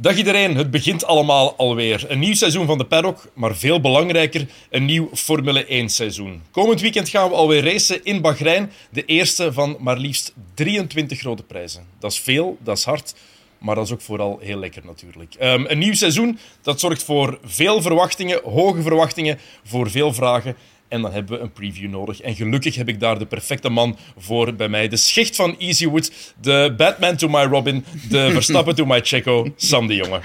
Dag iedereen, het begint allemaal alweer. Een nieuw seizoen van de Paddock, maar veel belangrijker, een nieuw Formule 1 seizoen. Komend weekend gaan we alweer racen in Bahrein, de eerste van maar liefst 23 grote prijzen. Dat is veel, dat is hard, maar dat is ook vooral heel lekker natuurlijk. Um, een nieuw seizoen, dat zorgt voor veel verwachtingen, hoge verwachtingen, voor veel vragen en dan hebben we een preview nodig. En gelukkig heb ik daar de perfecte man voor bij mij. De schicht van Easywood, de Batman to my Robin, de Verstappen to my Checo, Sam de Jonge.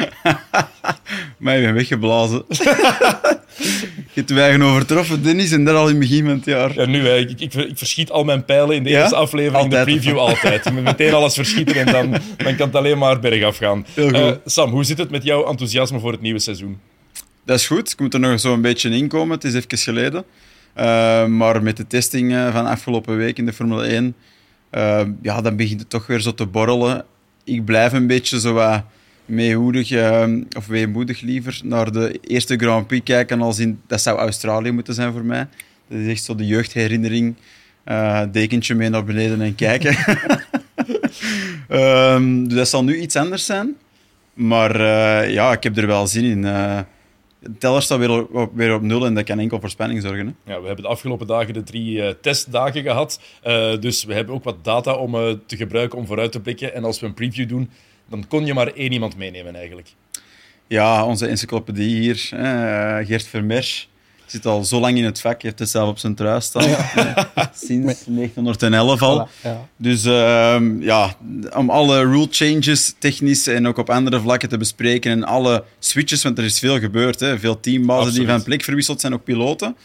maar je bent weggeblazen. je hebt eigen overtroffen, Dennis, en dat al in het begin van het jaar. Ja, nu, hè. Ik, ik, ik, verschiet al mijn pijlen in de eerste aflevering, in de preview altijd. Meteen alles verschieten en dan, dan kan het alleen maar bergaf gaan. Uh, Sam, hoe zit het met jouw enthousiasme voor het nieuwe seizoen? Dat is goed. Ik moet er nog zo een beetje in komen. Het is even geleden. Uh, maar met de testing uh, van afgelopen week in de Formule 1, uh, eh, ja, dan begint het toch weer zo te borrelen. Ik blijf een beetje zo wat meehoedig, of weemoedig liever, naar de eerste Grand Prix kijken als in... Dat zou Australië moeten zijn voor mij. Dat is echt zo de jeugdherinnering. dekentje mee naar beneden en kijken. um, dus dat zal nu iets anders zijn. Maar ja, ik heb er wel zin in teller staat weer op, weer op nul en dat kan enkel voor spanning zorgen. Hè? Ja, we hebben de afgelopen dagen de drie uh, testdagen gehad. Uh, dus we hebben ook wat data om uh, te gebruiken om vooruit te blikken. En als we een preview doen, dan kon je maar één iemand meenemen eigenlijk. Ja, onze encyclopedie hier, Geert Vermeer zit al zo lang in het vak, heeft het zelf op zijn trui staan. Sinds 1911 al. Dus uh, ja, om alle rule changes technisch en ook op andere vlakken te bespreken en alle switches, want er is veel gebeurd. Hè. Veel teambazen die van plek verwisseld zijn, ook piloten.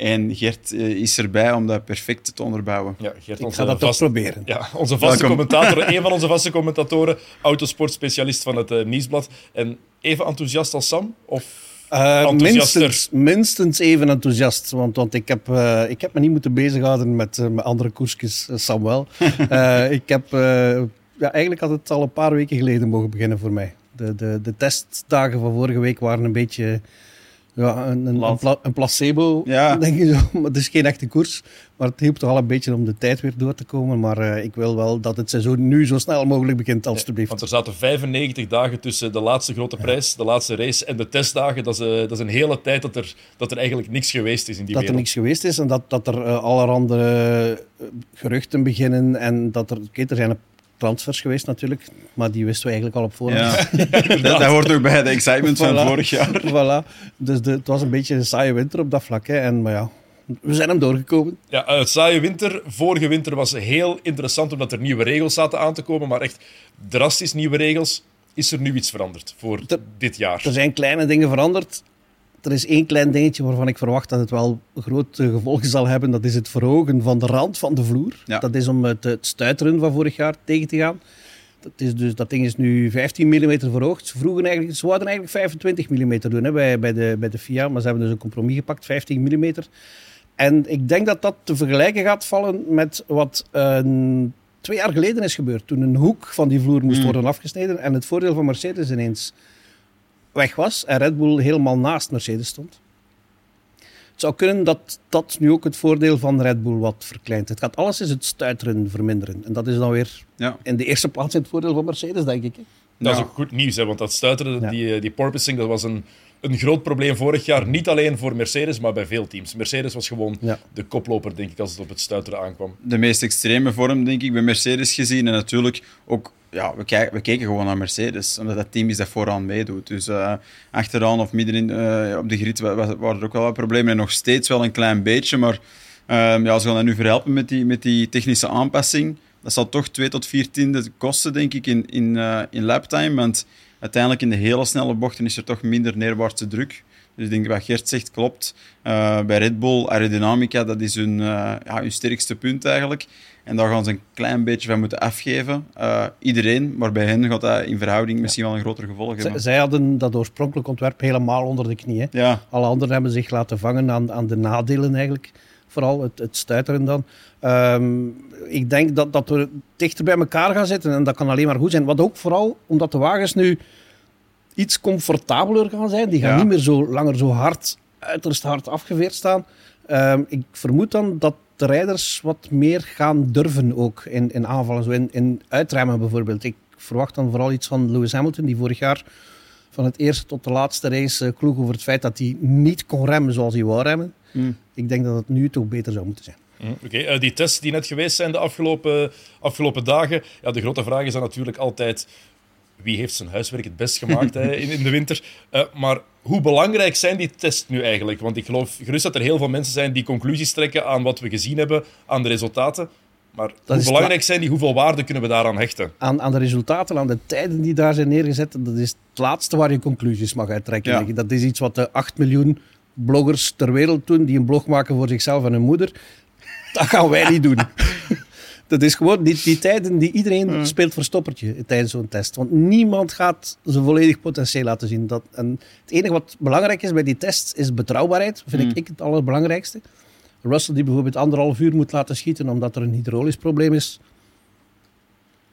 En Gert uh, is erbij om dat perfect te onderbouwen. Ja, Gert, Ik ga dat vast proberen. Ja, onze vaste commentator, een van onze vaste commentatoren, autosportspecialist van het uh, Nieuwsblad. En even enthousiast als Sam? Of... Uh, minstens, minstens even enthousiast. Want, want ik, heb, uh, ik heb me niet moeten bezighouden met, uh, met andere koersjes, Samuel. ik heb, ja, eigenlijk had het al een paar weken geleden mogen beginnen voor mij. De, de, de testdagen van vorige week waren een beetje ja, een, een, een, placebo, ja. denk je zo. het is geen echte koers. Maar het hielp toch al een beetje om de tijd weer door te komen. Maar uh, ik wil wel dat het seizoen nu zo snel mogelijk begint, alstublieft. want er zaten 95 dagen tussen de laatste grote prijs, de laatste race en de testdagen. Dat is, uh, dat is een hele tijd dat er, dat er eigenlijk niks geweest is in die dat wereld. Dat er niks geweest is en dat, dat er uh, allerhande geruchten beginnen. En dat er, okay, er zijn een transfers geweest natuurlijk, maar die wisten we eigenlijk al op voorhand. Ja. dat, hoort ook bij de excitement van vorig jaar. Voilà. Dus de, het was een beetje een saaie winter op dat vlak. Hè. En, maar ja, we zijn hem doorgekomen. Ja, het saaie winter. Vorige winter was heel interessant omdat er nieuwe regels zaten aan te komen, maar echt drastisch nieuwe regels. Is er nu iets veranderd voor dit jaar? Er zijn kleine dingen veranderd er is één klein dingetje waarvan ik verwacht dat het wel grote gevolgen zal hebben. Dat is het verhogen van de rand van de vloer. Dat is om het, het, stuiteren van vorig jaar tegen te gaan. Dat, is dus, dat ding is nu 15 mm verhoogd. Ze, vroegen eigenlijk, ze wilden eigenlijk 25 mm doen hè, bij, bij, de, bij de FIA, maar ze hebben dus een compromis gepakt, 15 mm. En ik denk dat dat te vergelijken gaat vallen met wat twee jaar geleden is gebeurd. Toen een hoek van die vloer moest mm. worden afgesneden. En het voordeel van Mercedes ineens weg was en Red Bull helemaal naast Mercedes stond. Het zou kunnen dat dat nu ook het voordeel van Red Bull wat verkleint. Het gaat alles is het stuiteren verminderen. En dat is dan weer ja. in de eerste plaats het voordeel van Mercedes, denk ik. Hè? Dat is ook goed nieuws, hè, want dat stuiteren, die, eh, die porpoising, dat was een, een groot probleem vorig jaar. Niet alleen voor Mercedes, maar bij veel teams. Mercedes was gewoon de koploper, denk ik, als het op het stuiteren aankwam. De meest extreme vorm, denk ik, bij Mercedes gezien. En natuurlijk ook ja, we, kijken, we keken gewoon naar Mercedes, omdat dat team is dat vooraan meedoet. Dus uh, achteraan of middenin uh, op de grid waren er ook wel wat problemen. En nog steeds wel een klein beetje, maar uh, ja, ze gaan dat nu verhelpen met die, met die technische aanpassing. Dat zal toch 2 tot 4 tiende kosten, denk ik, in, in, uh, in laptime. Want uiteindelijk in de hele snelle bochten is er toch minder neerwaartse druk. Dus ik denk dat wat Gert zegt klopt. Uh, bij Red Bull, aerodynamica, dat is hun, uh, ja, hun sterkste punt eigenlijk. En daar gaan ze een klein beetje van moeten afgeven. Uh, iedereen, maar bij hen gaat dat in verhouding misschien wel een groter gevolg hebben. zij hadden dat oorspronkelijk ontwerp helemaal onder de knie. Ja. Alle anderen hebben zich laten vangen aan, aan de nadelen eigenlijk. Vooral het, het stuiteren dan. Um, ik denk dat, dat we dichter bij elkaar gaan zitten en dat kan alleen maar goed zijn. Wat ook vooral omdat de wagens nu iets comfortabeler gaan zijn. Die gaan niet meer zo langer zo hard, uiterst hard afgeveerd staan. Um, ik vermoed dan dat de rijders wat meer gaan durven ook in, in aanvallen. Zo in, in uitremmen bijvoorbeeld. Ik verwacht dan vooral iets van Lewis Hamilton, die vorig jaar van het eerste tot de laatste race uh, kloeg over het feit dat hij niet kon remmen zoals hij wou remmen. Mm. Ik denk dat het nu toch beter zou moeten zijn. Mm, oké, eh, die tests die net geweest zijn de afgelopen, afgelopen dagen. Ja, de grote vraag is dan natuurlijk altijd wie heeft zijn huiswerk het best gemaakt hè, in, in de winter. Uh, maar hoe belangrijk zijn die tests nu eigenlijk? Want ik geloof gerust dat er heel veel mensen zijn die conclusies trekken aan wat we gezien hebben, aan de resultaten. Maar hoe belangrijk zijn die? Hoeveel waarde kunnen we daaraan hechten? Aan, aan de resultaten, aan de tijden die daar zijn neergezet, dat is het laatste waar je conclusies mag uittrekken. Dat is iets wat de 8 miljoen bloggers ter wereld doen, die een blog maken voor zichzelf en hun moeder. Dat gaan wij niet doen. Dat is gewoon die, die tijden die iedereen speelt verstoppertje tijdens zo'n test. Want niemand gaat zijn volledig potentieel laten zien. Dat, en het enige wat belangrijk is bij die tests is betrouwbaarheid. Vind ik, ik het allerbelangrijkste. Russell die bijvoorbeeld anderhalf uur moet laten schieten omdat er een hydraulisch probleem is.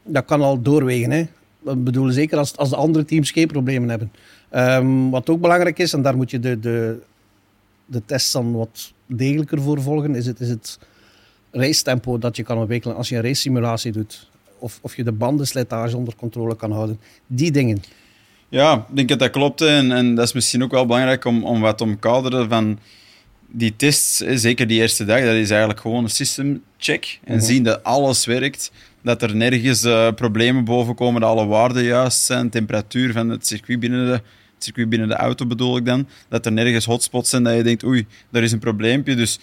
Dat kan al doorwegen. Hè. Dat bedoel zeker als, als de andere teams geen problemen hebben. Um, wat ook belangrijk is, en daar moet je de, de, de tests dan wat degelijker voor volgen, is het, is het racetempo dat je kan ontwikkelen als je een race simulatie doet. Of, of je de bandenslijtage onder controle kan houden. Die dingen. Ja, ik denk dat dat klopt. En, en dat is misschien ook wel belangrijk om, om wat omkaderen van die tests, zeker die eerste dag, dat is eigenlijk gewoon een system check. En mhm. zien dat alles werkt, dat er nergens uh, problemen boven komen, dat alle waarden juist zijn, temperatuur van het circuit binnen de, het circuit binnen de auto bedoel ik dan, dat er nergens hotspots zijn dat je denkt, oei, daar is een probleempje. Dus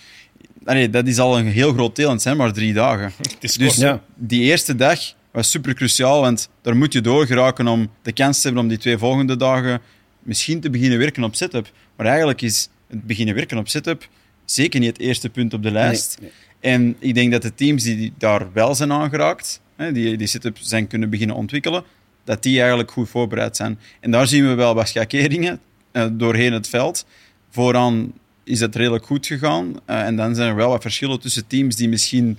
allee, dat is al een heel groot deel en het zijn maar drie dagen. dus ja. die eerste dag was super cruciaal, want daar moet je door geraken om de kans te hebben om die twee volgende dagen misschien te beginnen werken op setup. Maar eigenlijk is beginnen werken op setup zeker niet het eerste punt op de lijst. En ik denk dat de teams die daar wel zijn aangeraakt, die die setup zijn kunnen beginnen ontwikkelen, dat die eigenlijk goed voorbereid zijn. En daar zien we wel wat schakeringen uh, doorheen het veld. Vooraan is het redelijk goed gegaan. Uh, en dan zijn er wel wat verschillen tussen teams die misschien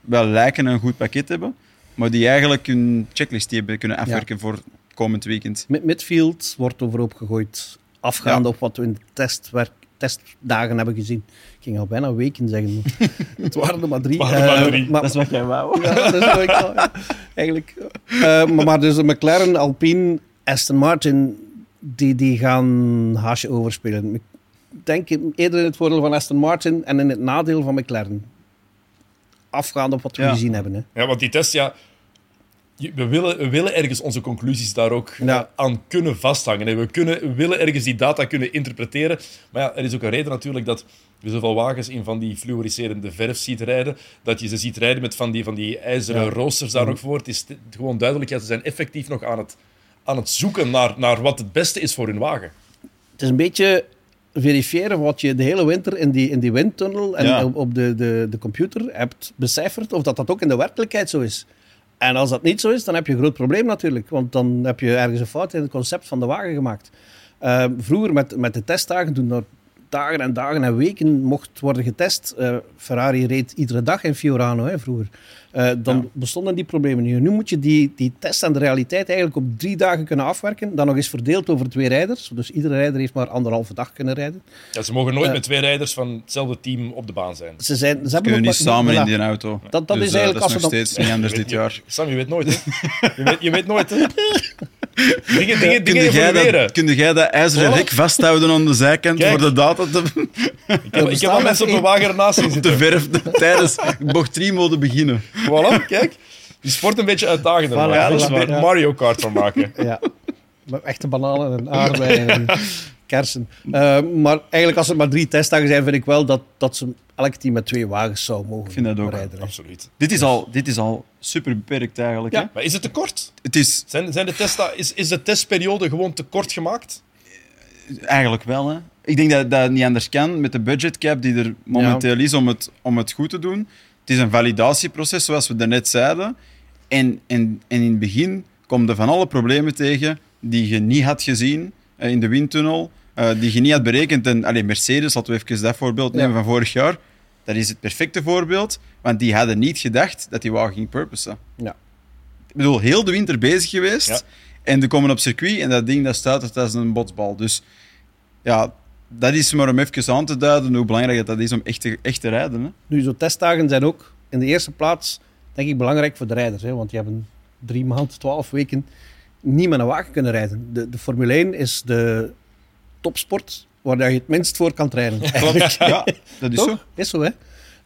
wel lijken een goed pakket hebben, maar die eigenlijk een checklist hebben kunnen afwerken voor komend weekend. Met midfield wordt overhoop gegooid afgaande op wat we in de testwerk, testdagen hebben gezien. Ik ging al bijna weken zeggen. het waren er maar drie. maar dat is wat jij wou. ja, dat is wat ik wou, Eigenlijk. Uh, maar, maar dus de McLaren, Alpine, Aston Martin, die, die gaan haasje overspelen. Ik denk eerder in het voordeel van Aston Martin en in het nadeel van McLaren. Afgaande op wat we gezien hebben. Hè. Ja, want die test, ja we willen, we willen ergens onze conclusies daar ook aan kunnen vasthangen. We, kunnen, we willen ergens die data kunnen interpreteren. Maar ja, er is ook een reden natuurlijk dat je zoveel wagens in van die fluoriserende verf ziet rijden, dat je ze ziet rijden met van die, van die ijzeren ja. roosters daar nog voor. Het is gewoon duidelijk, ja, ze zijn effectief nog aan het, aan het zoeken naar, naar wat het beste is voor hun wagen. Het is een beetje verifiëren wat je de hele winter in die, in die windtunnel en op de, de, de computer hebt becijferd, of dat dat ook in de werkelijkheid zo is. En als dat niet zo is, dan heb je een groot probleem natuurlijk. Want dan heb je ergens een fout in het concept van de wagen gemaakt. Uh, vroeger met, met de testdagen, toen er dagen en dagen en weken mocht worden getest. Uh, Ferrari reed iedere dag in Fiorano hè, vroeger. Uh, dan bestonden die problemen niet. Nu moet je die, die test en de realiteit eigenlijk op drie dagen kunnen afwerken. Dan nog eens verdeeld over twee rijders. Dus iedere rijder heeft maar anderhalve dag kunnen rijden. Ja, ze mogen nooit uh, met twee rijders van hetzelfde team op de baan zijn. Ze, zijn, ze, hebben kunnen niet samen in die auto. Dat, dat dus, is eigenlijk dat is nog steeds niet anders dit jaar. Sam, je weet nooit, hè? Je weet, je weet nooit, hè? Dingen, dingen, dingen jij dat, kun jij dat ijzeren hek vasthouden aan de zijkant Kijk. voor de data te... Ik heb, ik heb al mensen op de wagen ernaast zitten. Te verf tijdens bocht 3 mode beginnen. Voilà, kijk. Die sport een beetje uitdagender. Voilà, ja, dus er Mario Kart van maken. Ja. Met echte bananen en aardbeien en kersen. Uh, maar eigenlijk als er maar drie testdagen zijn, vind ik wel dat, dat ze elk team met twee wagens zou mogen vind dat ook. rijden. Absoluut. Dit is, al, dit is al super beperkt eigenlijk. Ja. Hè? Maar is het te kort? Het is... Zijn, zijn de testa, is, is de testperiode gewoon te kort gemaakt? Eigenlijk wel, hè. Ik denk dat dat niet anders kan met de budgetcap die er momenteel is om het, om het goed te doen. Het is een validatieproces, zoals we daarnet zeiden. En, en, en in het begin komen er van alle problemen tegen die je niet had gezien eh, in de windtunnel, uh, die je niet had berekend. En, allez, Mercedes, laten we even dat voorbeeld nemen van vorig jaar. Dat is het perfecte voorbeeld, want die hadden niet gedacht dat die wagen ging purposen. Ja. Ik bedoel, heel de winter bezig geweest. En die komen op circuit en dat ding dat staat als een botsbal. Dus ja, dat is maar om even aan te duiden hoe belangrijk dat is om echt te, echt te rijden. Hè. Nu, zo testdagen zijn ook in de eerste plaats, denk ik, belangrijk voor de rijders. Hè, want die hebben drie maanden, twaalf weken niet met een wagen kunnen rijden. De, de Formule 1 is de topsport waar je het minst voor kan trainen. ja, dat is zo. Is zo, hè?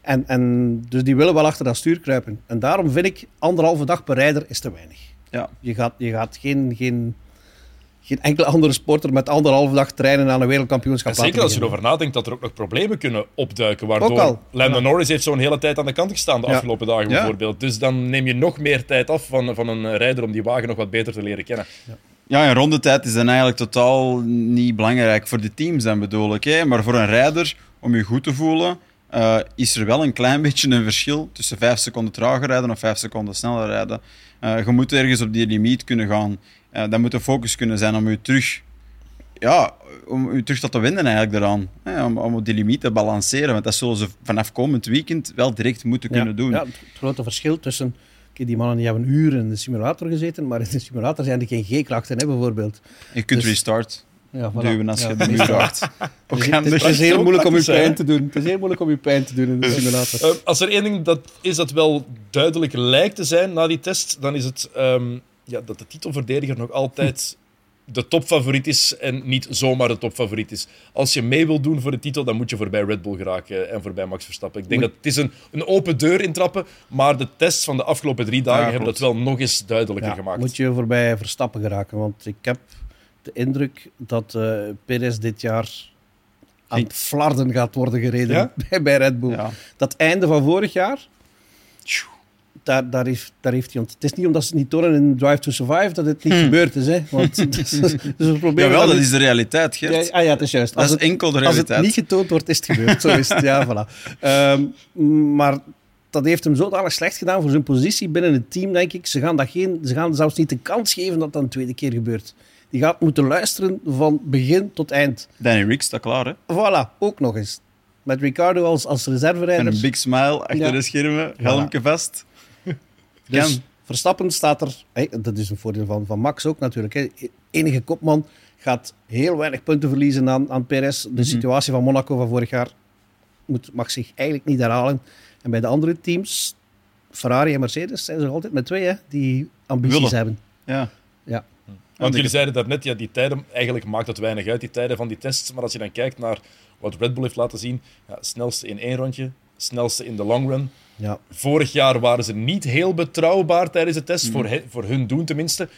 En, en dus die willen wel achter dat stuur kruipen. En daarom vind ik anderhalve dag per rijder is te weinig. Ja. Je gaat, je gaat geen, geen, geen enkele andere sporter met anderhalve dag trainen aan een wereldkampioenschap. zeker als je erover nadenkt dat er ook nog problemen kunnen opduiken. Waardoor Lando Norris heeft zo'n hele tijd aan de kant gestaan de afgelopen dagen bijvoorbeeld. Dus dan neem je nog meer tijd af van, van een rijder om die wagen nog wat beter te leren kennen. Ja, een rondetijd is dan eigenlijk totaal niet belangrijk voor de teams, dan bedoel ik. Hè? Maar voor een rijder, om je goed te voelen, uh, is er wel een klein beetje een verschil tussen 5 seconden trager rijden of 5 seconden sneller rijden. Uh, je moet ergens op die limiet kunnen gaan. Uh, dat moet de focus kunnen zijn om je terug, ja, om je terug te winnen eigenlijk eraan. Hè? Om, om op die limiet te balanceren. Want dat zullen ze vanaf komend weekend wel direct moeten kunnen doen. Ja, het grote verschil tussen die mannen die hebben uren in de simulator gezeten, maar in de simulator zijn er geen G-krachten, bijvoorbeeld. Je kunt dus, restart. Ja, voilà. Duwen als je de muur raakt. Het, is, is heel moeilijk om je pijn te doen. Het is heel moeilijk om je pijn te doen in de simulator. Uh, als er één ding dat is dat wel duidelijk lijkt te zijn na die test, dan is het um, ja, dat de titelverdediger nog altijd de topfavoriet is en niet zomaar de topfavoriet is. Als je mee wil doen voor de titel, dan moet je voorbij Red Bull geraken en voorbij Max Verstappen. Ik denk dat het is een, een open deur intrappen, maar de tests van de afgelopen drie dagen hebben dat wel nog eens duidelijker ja, gemaakt. Moet je voorbij Verstappen geraken, want ik heb de indruk dat uh, Perez dit jaar aan het flarden gaat worden gereden bij, Red Bull. Dat einde van vorig jaar daar, daar, heeft, daar heeft hij... Het is niet omdat ze het niet tonen in Drive to Survive dat het niet hmm. gebeurd is. Hè? Want dat is, dat is een probleem. Jawel, dat is de realiteit, Gert. Ja, ah ja, het is juist. Als is het, enkel de realiteit. Als het niet getoond wordt, is het gebeurd. Zo is het, ja, voilà. Um, maar dat heeft hem zodanig slecht gedaan voor zijn positie binnen het team, denk ik. Ze gaan, dat geen, ze gaan zelfs niet de kans geven dat dat een tweede keer gebeurt. Die gaat moeten luisteren van begin tot eind. Danny Rick staat klaar, hè? Voilà, ook nog eens. Met Ricardo als, als reserverijder. En een big smile achter de schermen, helmje vast. Dus Verstappen staat er, dat is een voordeel van, van Max ook natuurlijk. Hè. Enige kopman gaat heel weinig punten verliezen aan, aan Perez. De mhm. situatie van Monaco van vorig jaar moet, mag zich eigenlijk niet herhalen. En bij de andere teams, Ferrari en Mercedes, zijn ze altijd met twee hè, die ambities hebben. Ja. ja. Want jullie zeiden daarnet, ja, die tijden, eigenlijk maakt het weinig uit, die tijden van die tests. Maar als je dan kijkt naar wat Red Bull heeft laten zien, ja, snelste in één rondje, snelste in de long run. Ja. Vorig jaar waren ze niet heel betrouwbaar tijdens de test, voor, mhm. voor hun doen tenminste.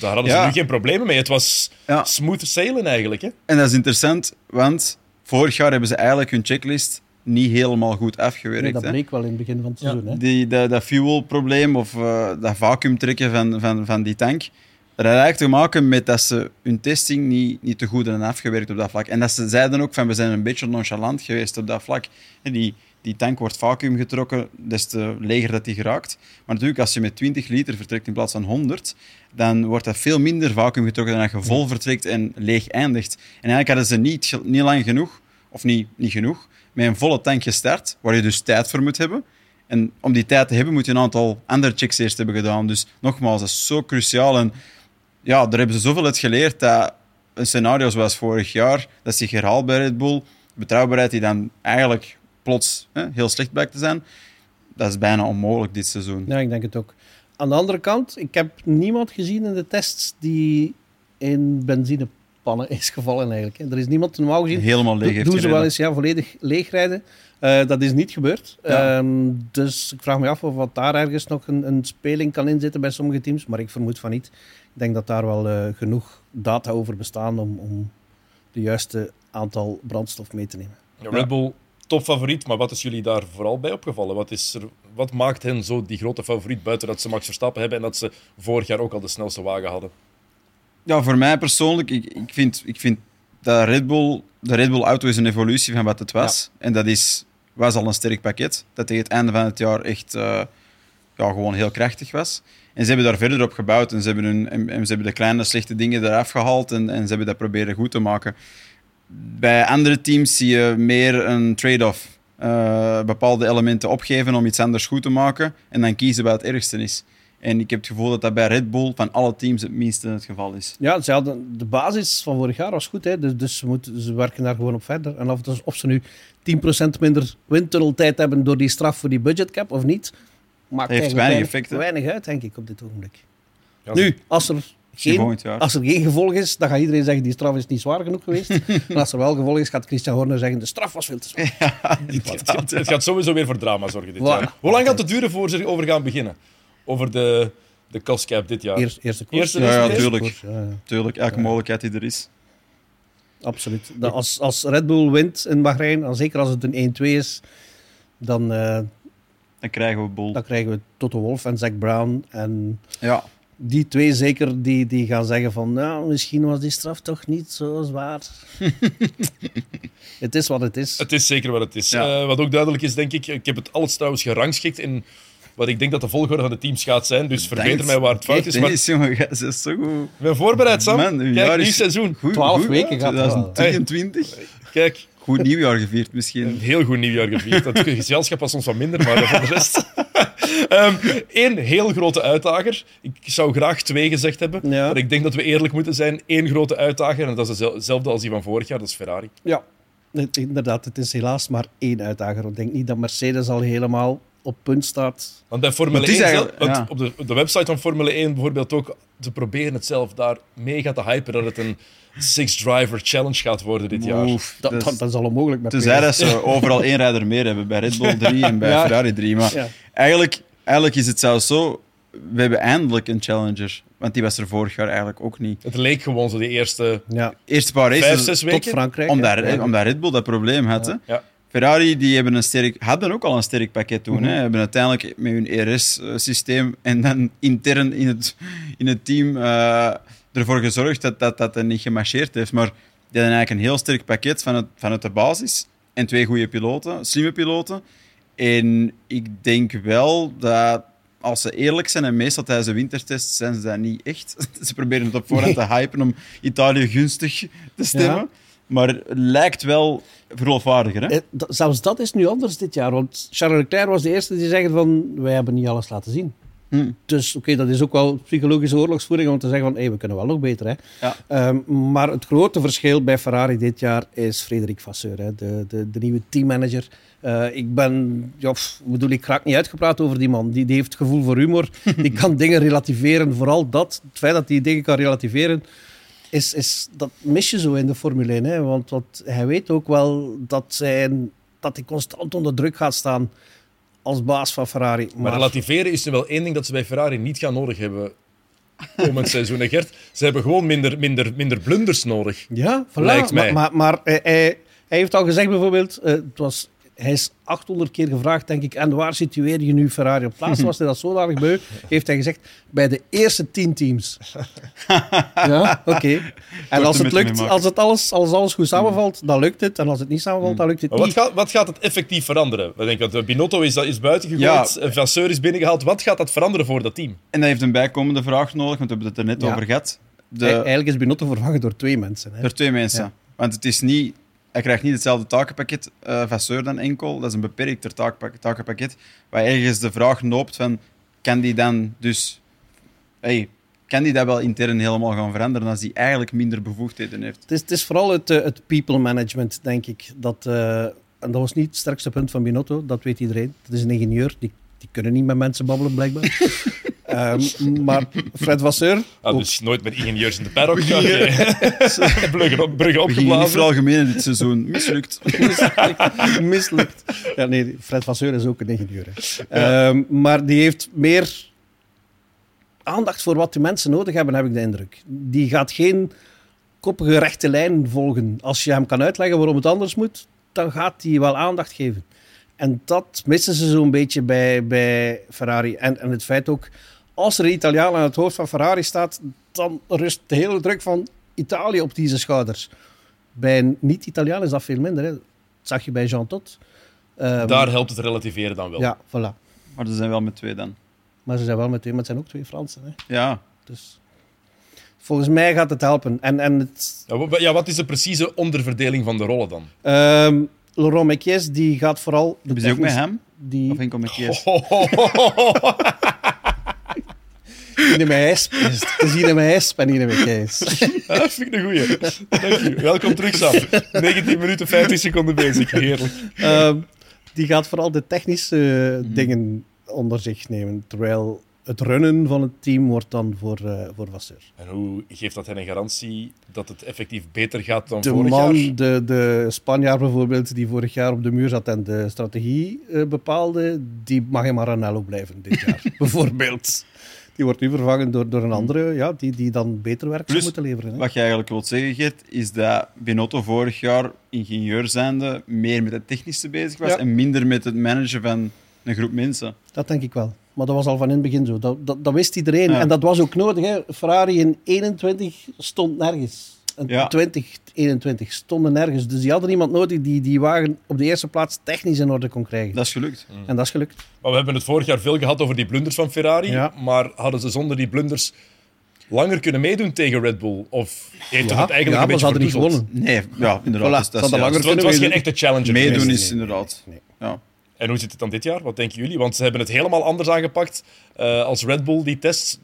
Daar hadden ze nu geen problemen mee. Het was smooth sailing eigenlijk. Hè? En dat is interessant, want vorig jaar hebben ze eigenlijk hun checklist niet helemaal goed afgewerkt. Nee, dat bleek wel in het begin van het seizoen. Hè? Die, dat, dat fuel-probleem of uh, dat vacuümtrekken van, van, van die tank, dat had eigenlijk te maken met dat ze hun testing niet, niet te goed hebben afgewerkt op dat vlak. En dat ze zeiden ook van, we zijn een beetje nonchalant geweest op dat vlak. Die, die tank wordt vacuüm getrokken, des te leger dat die geraakt. Maar natuurlijk, als je met 20 liter vertrekt in plaats van 100, dan wordt dat veel minder vacuüm getrokken dan als je vol vertrekt en leeg eindigt. En eigenlijk hadden ze niet, niet lang genoeg, of niet, niet genoeg, met een volle tank gestart, waar je dus tijd voor moet hebben. En om die tijd te hebben, moet je een aantal andere checks eerst hebben gedaan. Dus nogmaals, dat is zo cruciaal. En ja, daar hebben ze zoveel uit geleerd dat een scenario zoals vorig jaar, dat zich herhaalt bij Red Bull, betrouwbaarheid die dan eigenlijk plots hè, heel slecht blijkt te zijn, dat is bijna onmogelijk dit seizoen. Ja, ik denk het ook. Aan de andere kant, ik heb niemand gezien in de tests die in benzinepannen is gevallen eigenlijk. Er is niemand normaal gezien. Helemaal leeg heeft Doen ze wel eens ja, volledig leeg rijden. Uh, dat is niet gebeurd. Ehm, dus ik vraag me af of wat daar ergens nog een, een, speling kan inzitten bij sommige teams. Maar ik vermoed van niet. Ik denk dat daar wel uh, genoeg data over bestaan om, om de juiste aantal brandstof mee te nemen. Ja, Red Bull topfavoriet, maar wat is jullie daar vooral bij opgevallen? Wat, is er, wat maakt hen zo die grote favoriet buiten dat ze Max Verstappen hebben en dat ze vorig jaar ook al de snelste wagen hadden? Ja, voor mij persoonlijk, ik, ik, vind, ik vind dat Red Bull, de Red Bull auto is een evolutie van wat het was. En dat is, was al een sterk pakket, dat tegen het einde van het jaar echt uh, ja, gewoon heel krachtig was. En ze hebben daar verder op gebouwd en ze hebben, hun, en, en ze hebben de kleine slechte dingen eraf gehaald en, en ze hebben dat proberen goed te maken. Bij andere teams zie je meer een trade-off. Uh, bepaalde elementen opgeven om iets anders goed te maken en dan kiezen wat het ergste is. En ik heb het gevoel dat dat bij Red Bull van alle teams het minste het geval is. Ja, ze hadden, de basis van vorig jaar was goed, hè? dus, dus ze, moeten, ze werken daar gewoon op verder. En of, of ze nu 10% minder windtunneltijd hebben door die straf voor die budgetcap of niet, maakt heeft weinig weinig, effect, hè? weinig uit, denk ik, op dit ogenblik. Ja, Nu, als er, geen, volgend jaar. als er geen gevolg is, dan gaat iedereen zeggen die straf is niet zwaar genoeg geweest. en als er wel gevolg is, gaat Christian Horner zeggen de straf was veel te zwaar. Het, het- het gaat sowieso weer voor drama zorgen dit Voilà. jaar. Hoe lang gaat het duren voor ze erover gaan beginnen? Over de, de cost cap dit jaar? Eerst, eerste koers. Eerste Ja, ja, tuurlijk. Koers, ja, ja. Tuurlijk, elke mogelijkheid die er is. Absoluut. Dat als, als Red Bull wint in Bahrein, en zeker als het een 1-2 is, dan, eh, Dan krijgen we bol. dan krijgen we Toto Wolff en Zack Brown. En Ja, die twee zeker, die, die gaan zeggen van, nou, misschien was die straf toch niet zo zwaar. het is wat het is. Het is zeker wat het is. Ja. Eh, wat ook duidelijk is, denk ik, ik heb het alles trouwens gerangschikt in wat ik denk dat de volgorde van de teams gaat zijn. Dus verbeter Thanks. mij waar het fout is. Maar Dennis, jongen, bent zo goed. ik ben voorbereid, Sam. Man, Kijk, nieuw is seizoen. Goed, 12 goed, weken gaat het wel. 2023. Kijk, Goed nieuwjaar gevierd een misschien. heel goed nieuwjaar gevierd. Dat gezelschap was soms wat minder, maar voor de rest... Eén heel grote uitdager. Ik zou graag twee gezegd hebben, Ja. maar ik denk dat we eerlijk moeten zijn. Eén grote uitdager, en dat is hetzelfde als die van vorig jaar, dat is Ferrari. Ja, inderdaad. Het is helaas maar één uitdager. Ik denk niet dat Mercedes al helemaal op punt staat. Want bij Formule Het is 1, zelf- ja. op, de, op de website van Formule 1 bijvoorbeeld ook, ze proberen het zelf daar mega te hypen dat het een six-driver challenge gaat worden dit jaar. Oef, Dat, dat dat, is- dat is al onmogelijk met Tenzij dat ze overal één rijder meer hebben, bij Red Bull 3 en bij Ja. Ferrari 3. Maar Ja. eigenlijk, eigenlijk is het zelfs zo, we hebben eindelijk een challenger. Want die was er vorig jaar eigenlijk ook niet. Het leek gewoon zo die eerste Ja, Eerste paar races, vijf, zes tot. Frankrijk. omdat, hè. Ja. omdat Red Bull dat probleem had. hè. Ja. Ferrari die hebben een sterk, hadden ook al een sterk pakket toen. Mhm. hè. Hebben uiteindelijk met hun ERS-systeem en dan intern in het, in het team eh, ervoor gezorgd dat, dat dat er niet gemarcheerd heeft. Maar die hadden eigenlijk een heel sterk pakket vanuit, vanuit de basis. En twee goede piloten, slimme piloten. En ik denk wel dat als ze eerlijk zijn, en meestal tijdens de wintertest zijn ze dat niet echt. Ze proberen het op voorhand te hypen om Italië gunstig te stemmen. Ja. Maar het lijkt wel geloofwaardiger. Hè? Eh, Zelfs dat is nu anders dit jaar. Want Charles Leclerc was de eerste die zegt van... Wij hebben niet alles laten zien. Hm. Dus oké, dat is ook wel psychologische oorlogsvoering om te zeggen van... Hey, we kunnen wel nog beter. Hè. Ja. Ehm, maar het grote verschil bij Ferrari dit jaar is Frederik Vasseur. Hè, de, de, de nieuwe teammanager. Eh, ik ben... Ja, pff, bedoel, ik raak niet uitgepraat over die man. Die, die heeft gevoel voor humor. die kan dingen relativeren. Vooral dat, het feit dat hij dingen kan relativeren... Is, is, dat mis je zo in de Formule 1. Hè? Want wat, hij weet ook wel dat, zijn, dat hij constant onder druk gaat staan als baas van Ferrari. Maar relativeren is nu wel één ding dat ze bij Ferrari niet gaan nodig hebben komend seizoen. En Gert, ze hebben gewoon minder, minder, minder blunders nodig. Ja, voilà. Lijkt mij. Maar, maar, maar hij, hij, hij heeft al gezegd bijvoorbeeld, eh, het was, hij is 800 keer gevraagd, denk ik, en waar situeer je nu Ferrari? Op plaats was hij dat zodanig beu, heeft hij gezegd, bij de eerste tien teams. ja, oké. En als het, lukt, als het alles, als alles goed samenvalt, dan lukt het. En als het niet samenvalt, dan lukt het Maar wat niet. gaat, wat gaat het effectief veranderen? Ik denk dat Binotto is, is buiten gegooid, Ja. eh, Vasseur is binnengehaald. Wat gaat dat veranderen voor dat team? En dat heeft een bijkomende vraag nodig, want we hebben het er net Ja. over gehad. De, Ei- Eigenlijk is Binotto vervangen door twee mensen. Hè. door twee mensen. Ja. Want het is niet... Hij krijgt niet hetzelfde takenpakket eh Vasseur dan enkel. Dat is een beperkter takenpakket. Waar ergens de vraag loopt van... Kan die dan dus... Hey, kan die dat wel intern helemaal gaan veranderen als die eigenlijk minder bevoegdheden heeft? Het is, het is vooral het, eh, het people management, denk ik. Dat, eh, en dat was niet het sterkste punt van Binotto, dat weet iedereen. Dat is een ingenieur, die, die kunnen niet met mensen babbelen, blijkbaar. Ehm, maar Fred Vasseur, Ah, ook- dus nooit met ingenieurs in de paddock. Oké. bruggen, op- bruggen gingen niet opgeblazen. veralgemenen dit seizoen. Mislukt. mislukt. mislukt. Ja, nee, Fred Vasseur is ook een ingenieur. hè. Ehm, maar die heeft meer aandacht voor wat de mensen nodig hebben, heb ik de indruk. Die gaat geen koppige rechte lijn volgen. Als je hem kan uitleggen waarom het anders moet, dan gaat hij wel aandacht geven. En dat missen ze zo'n beetje bij, bij Ferrari. En, en het feit ook, als er een Italiaan aan het hoofd van Ferrari staat, dan rust de hele druk van Italië op deze schouders. Bij een niet-Italiaan is dat veel minder. Hè. Dat zag je bij Jean Todt. Ehm, Daar helpt het relativeren dan wel. Ja, voilà. Maar ze zijn wel met twee dan. Maar ze zijn wel met twee, maar het zijn ook twee Fransen. Hè. Ja. Dus volgens mij gaat het helpen. En, en het, Ja, wa- ja, wat is de precieze onderverdeling van de rollen dan? ehm, Laurent Mekies die gaat vooral... De Hebben ze ook met hem? Die, Of enkel Kies? Ine Meijs. Het is Ine Meijs en Ine Mekies. Ah, Dat vind ik een goeie. Dank u. Welkom terug, Sam. 19 minuten 50 seconden bezig. Heerlijk. Ehm, die gaat vooral de technische dingen onder zich nemen. Terwijl het runnen van het team wordt dan voor, uh, voor Vasseur. En hoe geeft dat hen een garantie dat het effectief beter gaat dan vorig man, jaar? De, de Spanjaard bijvoorbeeld, die vorig jaar op de muur zat en de strategie uh, bepaalde, die mag in Maranello blijven dit jaar, bijvoorbeeld. Die wordt nu vervangen door, door een andere ja, die, die dan beter werk zou moeten leveren. Hè? Wat je eigenlijk wilt zeggen, Gert, is dat Binotto vorig jaar ingenieur zijnde meer met het technische bezig was en minder met het managen van een groep mensen. Dat denk ik wel. Maar dat was al van in het begin zo. Dat, dat, dat wist iedereen. En dat was ook nodig. Hè. Ferrari in 21 stond nergens. En ja. 20, 21 stonden nergens. Dus die hadden iemand nodig die die wagen op de eerste plaats technisch in orde kon krijgen. Dat is gelukt. En dat is gelukt. Maar we hebben het vorig jaar veel gehad over die blunders van Ferrari. Maar hadden ze zonder die blunders langer kunnen meedoen tegen Red Bull? Of heeft ja, het eigenlijk ja, een beetje hadden niet gewonnen. Nee, ja, inderdaad. Voilà, dat, dat langer het was geen echte challenger. Meedoen is inderdaad. Nee. Ja. En hoe zit het dan dit jaar? Wat denken jullie? Want ze hebben het helemaal anders aangepakt uh, als Red Bull, die tests.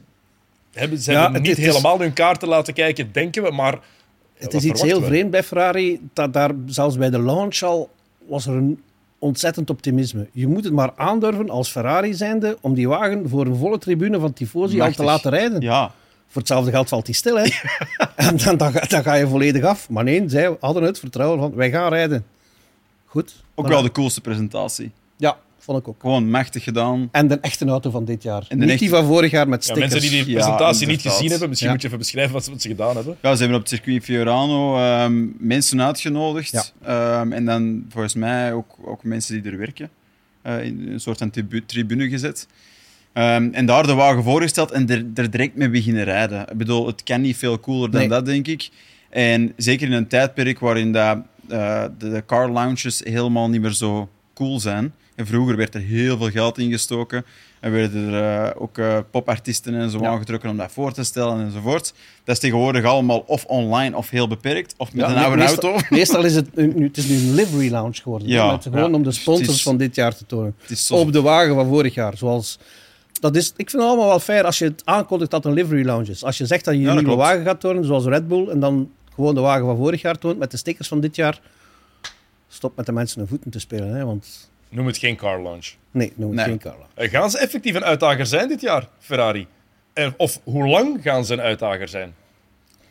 Hebben, ze ja, hebben niet helemaal hun kaarten laten kijken, denken we, maar... Het is iets heel vreemd bij Ferrari, dat daar zelfs bij de launch al was er een ontzettend optimisme. Je moet het maar aandurven als Ferrari zijnde om die wagen voor een volle tribune van Tifosi al te laten rijden. Ja. Voor hetzelfde geld valt hij stil, hè. en dan, dan, dan, ga je volledig af. Maar nee, zij hadden het vertrouwen van, wij gaan rijden. Goed. Ook wel de coolste presentatie. Vond ik ook. Gewoon machtig gedaan. En de echte auto van dit jaar. En Niet die van vorig jaar met stickers. Ja, mensen die die presentatie niet gezien hebben, misschien moet je even beschrijven wat, ze gedaan hebben. Ja, ze hebben op het circuit Fiorano um, mensen uitgenodigd. Um, en dan volgens mij ook, ook mensen die er werken. Uh, in een soort van tribune gezet. Um, en daar de wagen voorgesteld en er, er direct mee beginnen rijden. Ik bedoel, het kan niet veel cooler dan dat, denk ik. En zeker in een tijdperk waarin dat, uh, de, de car lounges helemaal niet meer zo cool zijn. En vroeger werd er heel veel geld ingestoken. En werden er uh, ook uh, popartiesten en zo ja. aangetrokken om dat voor te stellen enzovoort. Dat is tegenwoordig allemaal of online of heel beperkt. Of met ja, een oude meestal, auto. Meestal is het, nu, het is nu een livery lounge geworden. Ja, met, gewoon om de sponsors is, van dit jaar te tonen. Op de wagen van vorig jaar. Zoals, dat is, ik vind het allemaal wel fair als je het aankondigt dat een livery lounge is. Als je zegt dat je een nieuwe wagen gaat tonen, zoals Red Bull, en dan gewoon de wagen van vorig jaar toont met de stickers van dit jaar stop met de mensen hun voeten te spelen. Hè, want... Noem het geen car launch. Nee, noem het geen car launch. Eh, gaan ze effectief een uitdager zijn dit jaar, Ferrari? Of hoe lang gaan ze een uitdager zijn?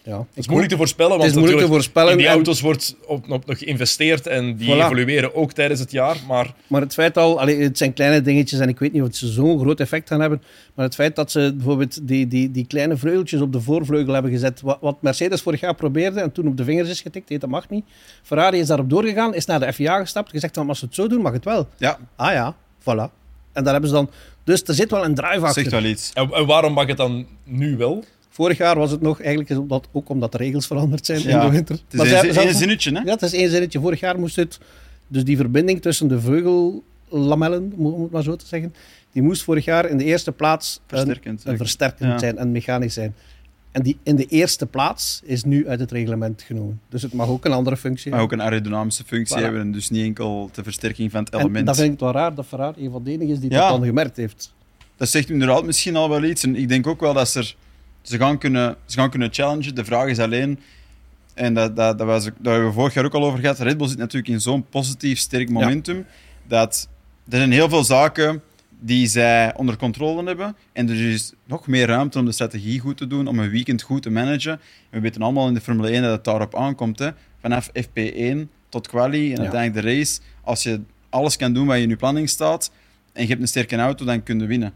Ja, het is moeilijk te voorspellen, want moeilijk te voorspellen in die auto's wordt op, op, nog geïnvesteerd en die evolueren ook tijdens het jaar. Maar, maar het feit al, allee, het zijn kleine dingetjes en ik weet niet of ze zo'n groot effect gaan hebben, maar het feit dat ze bijvoorbeeld die, die, die kleine vleugeltjes op de voorvleugel hebben gezet, wat, wat Mercedes vorig jaar probeerde en toen op de vingers is getikt, heet, dat mag niet. Ferrari is daarop doorgegaan, is naar de FIA gestapt, gezegd van als ze het zo doen, mag het wel. Ja. Ah ja, voilà. En daar hebben ze dan... Dus er zit wel een drive achter. Zegt wel iets. En, en waarom mag het dan nu wel? Vorig jaar was het nog eigenlijk omdat, ook omdat de regels veranderd zijn in de winter. Het is maar één zinnetje, hè? Ja, het is één zinnetje. Vorig jaar moest het... Dus die verbinding tussen de veugellamellen, om het maar zo te zeggen, die moest vorig jaar in de eerste plaats versterkend, een, een versterkend zijn en mechanisch zijn. En die in de eerste plaats is nu uit het reglement genomen. Dus het mag ook een andere functie Maar ook een aerodynamische functie hebben en dus niet enkel de versterking van het element. En dat vind ik wel raar dat Ferrari een van de enigen is die dat dan gemerkt heeft. Dat zegt inderdaad misschien al wel iets. En ik denk ook wel dat er ze gaan kunnen, ze gaan kunnen challengen. De vraag is alleen, en dat, dat, dat, was, daar hebben we vorig jaar ook al over gehad, Red Bull zit natuurlijk in zo'n positief, sterk momentum, dat er zijn heel veel zaken die zij onder controle hebben. En er is nog meer ruimte om de strategie goed te doen, om een weekend goed te managen. En we weten allemaal in de Formule 1 dat het daarop aankomt. Hè. Vanaf FP1 tot quali en uiteindelijk de race. Als je alles kan doen wat je in je planning staat en je hebt een sterke auto, dan kun je winnen.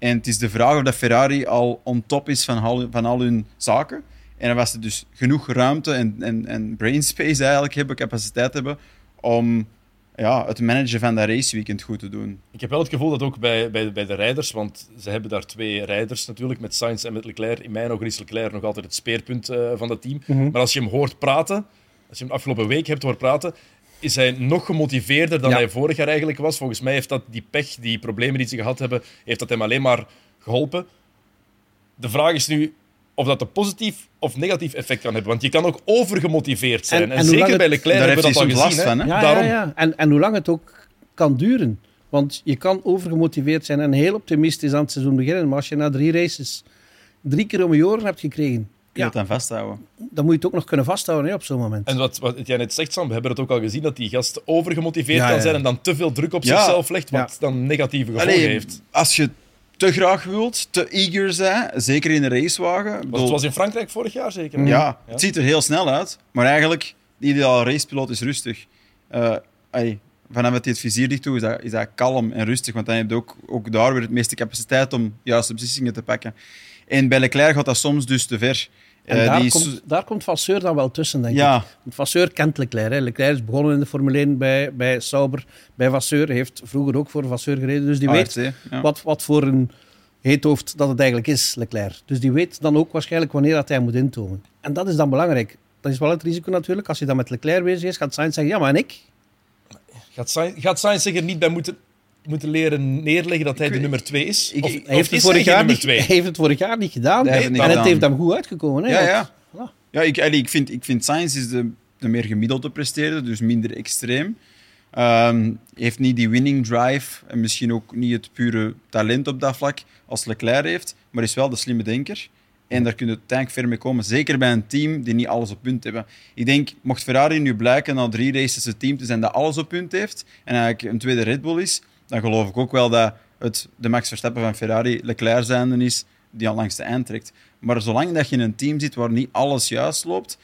En het is de vraag of dat Ferrari al on top is van al, van al hun zaken. En dan was er dus genoeg ruimte en, en, en brainspace eigenlijk hebben, capaciteit hebben, om ja, het managen van dat raceweekend goed te doen. Ik heb wel het gevoel dat ook bij, bij, bij de rijders, want ze hebben daar twee rijders natuurlijk, met Sainz en met Leclerc. In mijn ogen is Leclerc nog altijd het speerpunt uh, van dat team. Mhm. Maar als je hem hoort praten, als je hem afgelopen week hebt horen praten, is hij nog gemotiveerder dan hij vorig jaar eigenlijk was. Volgens mij heeft dat die pech, die problemen die ze gehad hebben, heeft dat hem alleen maar geholpen. De vraag is nu of dat een positief of negatief effect kan hebben. Want je kan ook overgemotiveerd zijn. En, zeker bij Leclerc hebben we dat al gezien. Van, hè? Ja, Daarom. Ja, en, en hoe lang het ook kan duren. Want je kan overgemotiveerd zijn en heel optimistisch aan het seizoen beginnen. Maar als je na drie races drie keer om je oren hebt gekregen je ja. dan vasthouden. Dan moet je het ook nog kunnen vasthouden hè, op zo'n moment. En wat, wat jij net zegt, Sam, we hebben het ook al gezien dat die gast overgemotiveerd kan zijn en dan te veel druk op zichzelf legt, wat dan negatieve gevolgen heeft. Als je te graag wilt, te eager zijn, zeker in een racewagen. Dat was in Frankrijk vorig jaar zeker? Ja, het ziet er heel snel uit, maar eigenlijk, de ideale racepiloot is rustig. Uh, vanaf het het vizier dicht toe is dat, is dat kalm en rustig, want dan heb je ook, ook daar weer het meeste capaciteit om juiste beslissingen te pakken. En bij Leclerc gaat dat soms dus te ver. En uh, daar, komt, daar komt Vasseur dan wel tussen, denk ja. ik. Want Vasseur kent Leclerc. Hè. Leclerc is begonnen in de Formule 1 bij, bij Sauber, bij Vasseur. Hij heeft vroeger ook voor Vasseur gereden. Dus die weet wat, wat voor een heethoofd dat het eigenlijk is, Leclerc. Dus die weet dan ook waarschijnlijk wanneer dat hij moet intomen. En dat is dan belangrijk. Dat is wel het risico natuurlijk. Als je dan met Leclerc bezig is, gaat Sainz zeggen, ja, maar en ik? Gaat Sainz, gaat Sainz zich er niet bij moeten moeten leren neerleggen dat hij de nummer 2 is? Of, hij, heeft het vorig jaar niet, hij heeft het vorig jaar niet gedaan. en het heeft hem goed uitgekomen. Hè? Ja, ja. ja. ja ik, ik, vind, ik vind Sainz is de, de meer gemiddelde presteerder, dus minder extreem. Um, heeft niet die winning drive en misschien ook niet het pure talent op dat vlak als Leclerc heeft, maar is wel de slimme denker. En daar kun je tank ver mee komen. Zeker bij een team die niet alles op punt hebben. Ik denk, mocht Ferrari nu blijken na drie races het team te zijn dat alles op punt heeft en eigenlijk een tweede Red Bull is, dan geloof ik ook wel dat het de Max Verstappen van Ferrari Leclerc zijnde is die al langs de eind trekt. Maar zolang dat je in een team zit waar niet alles juist loopt,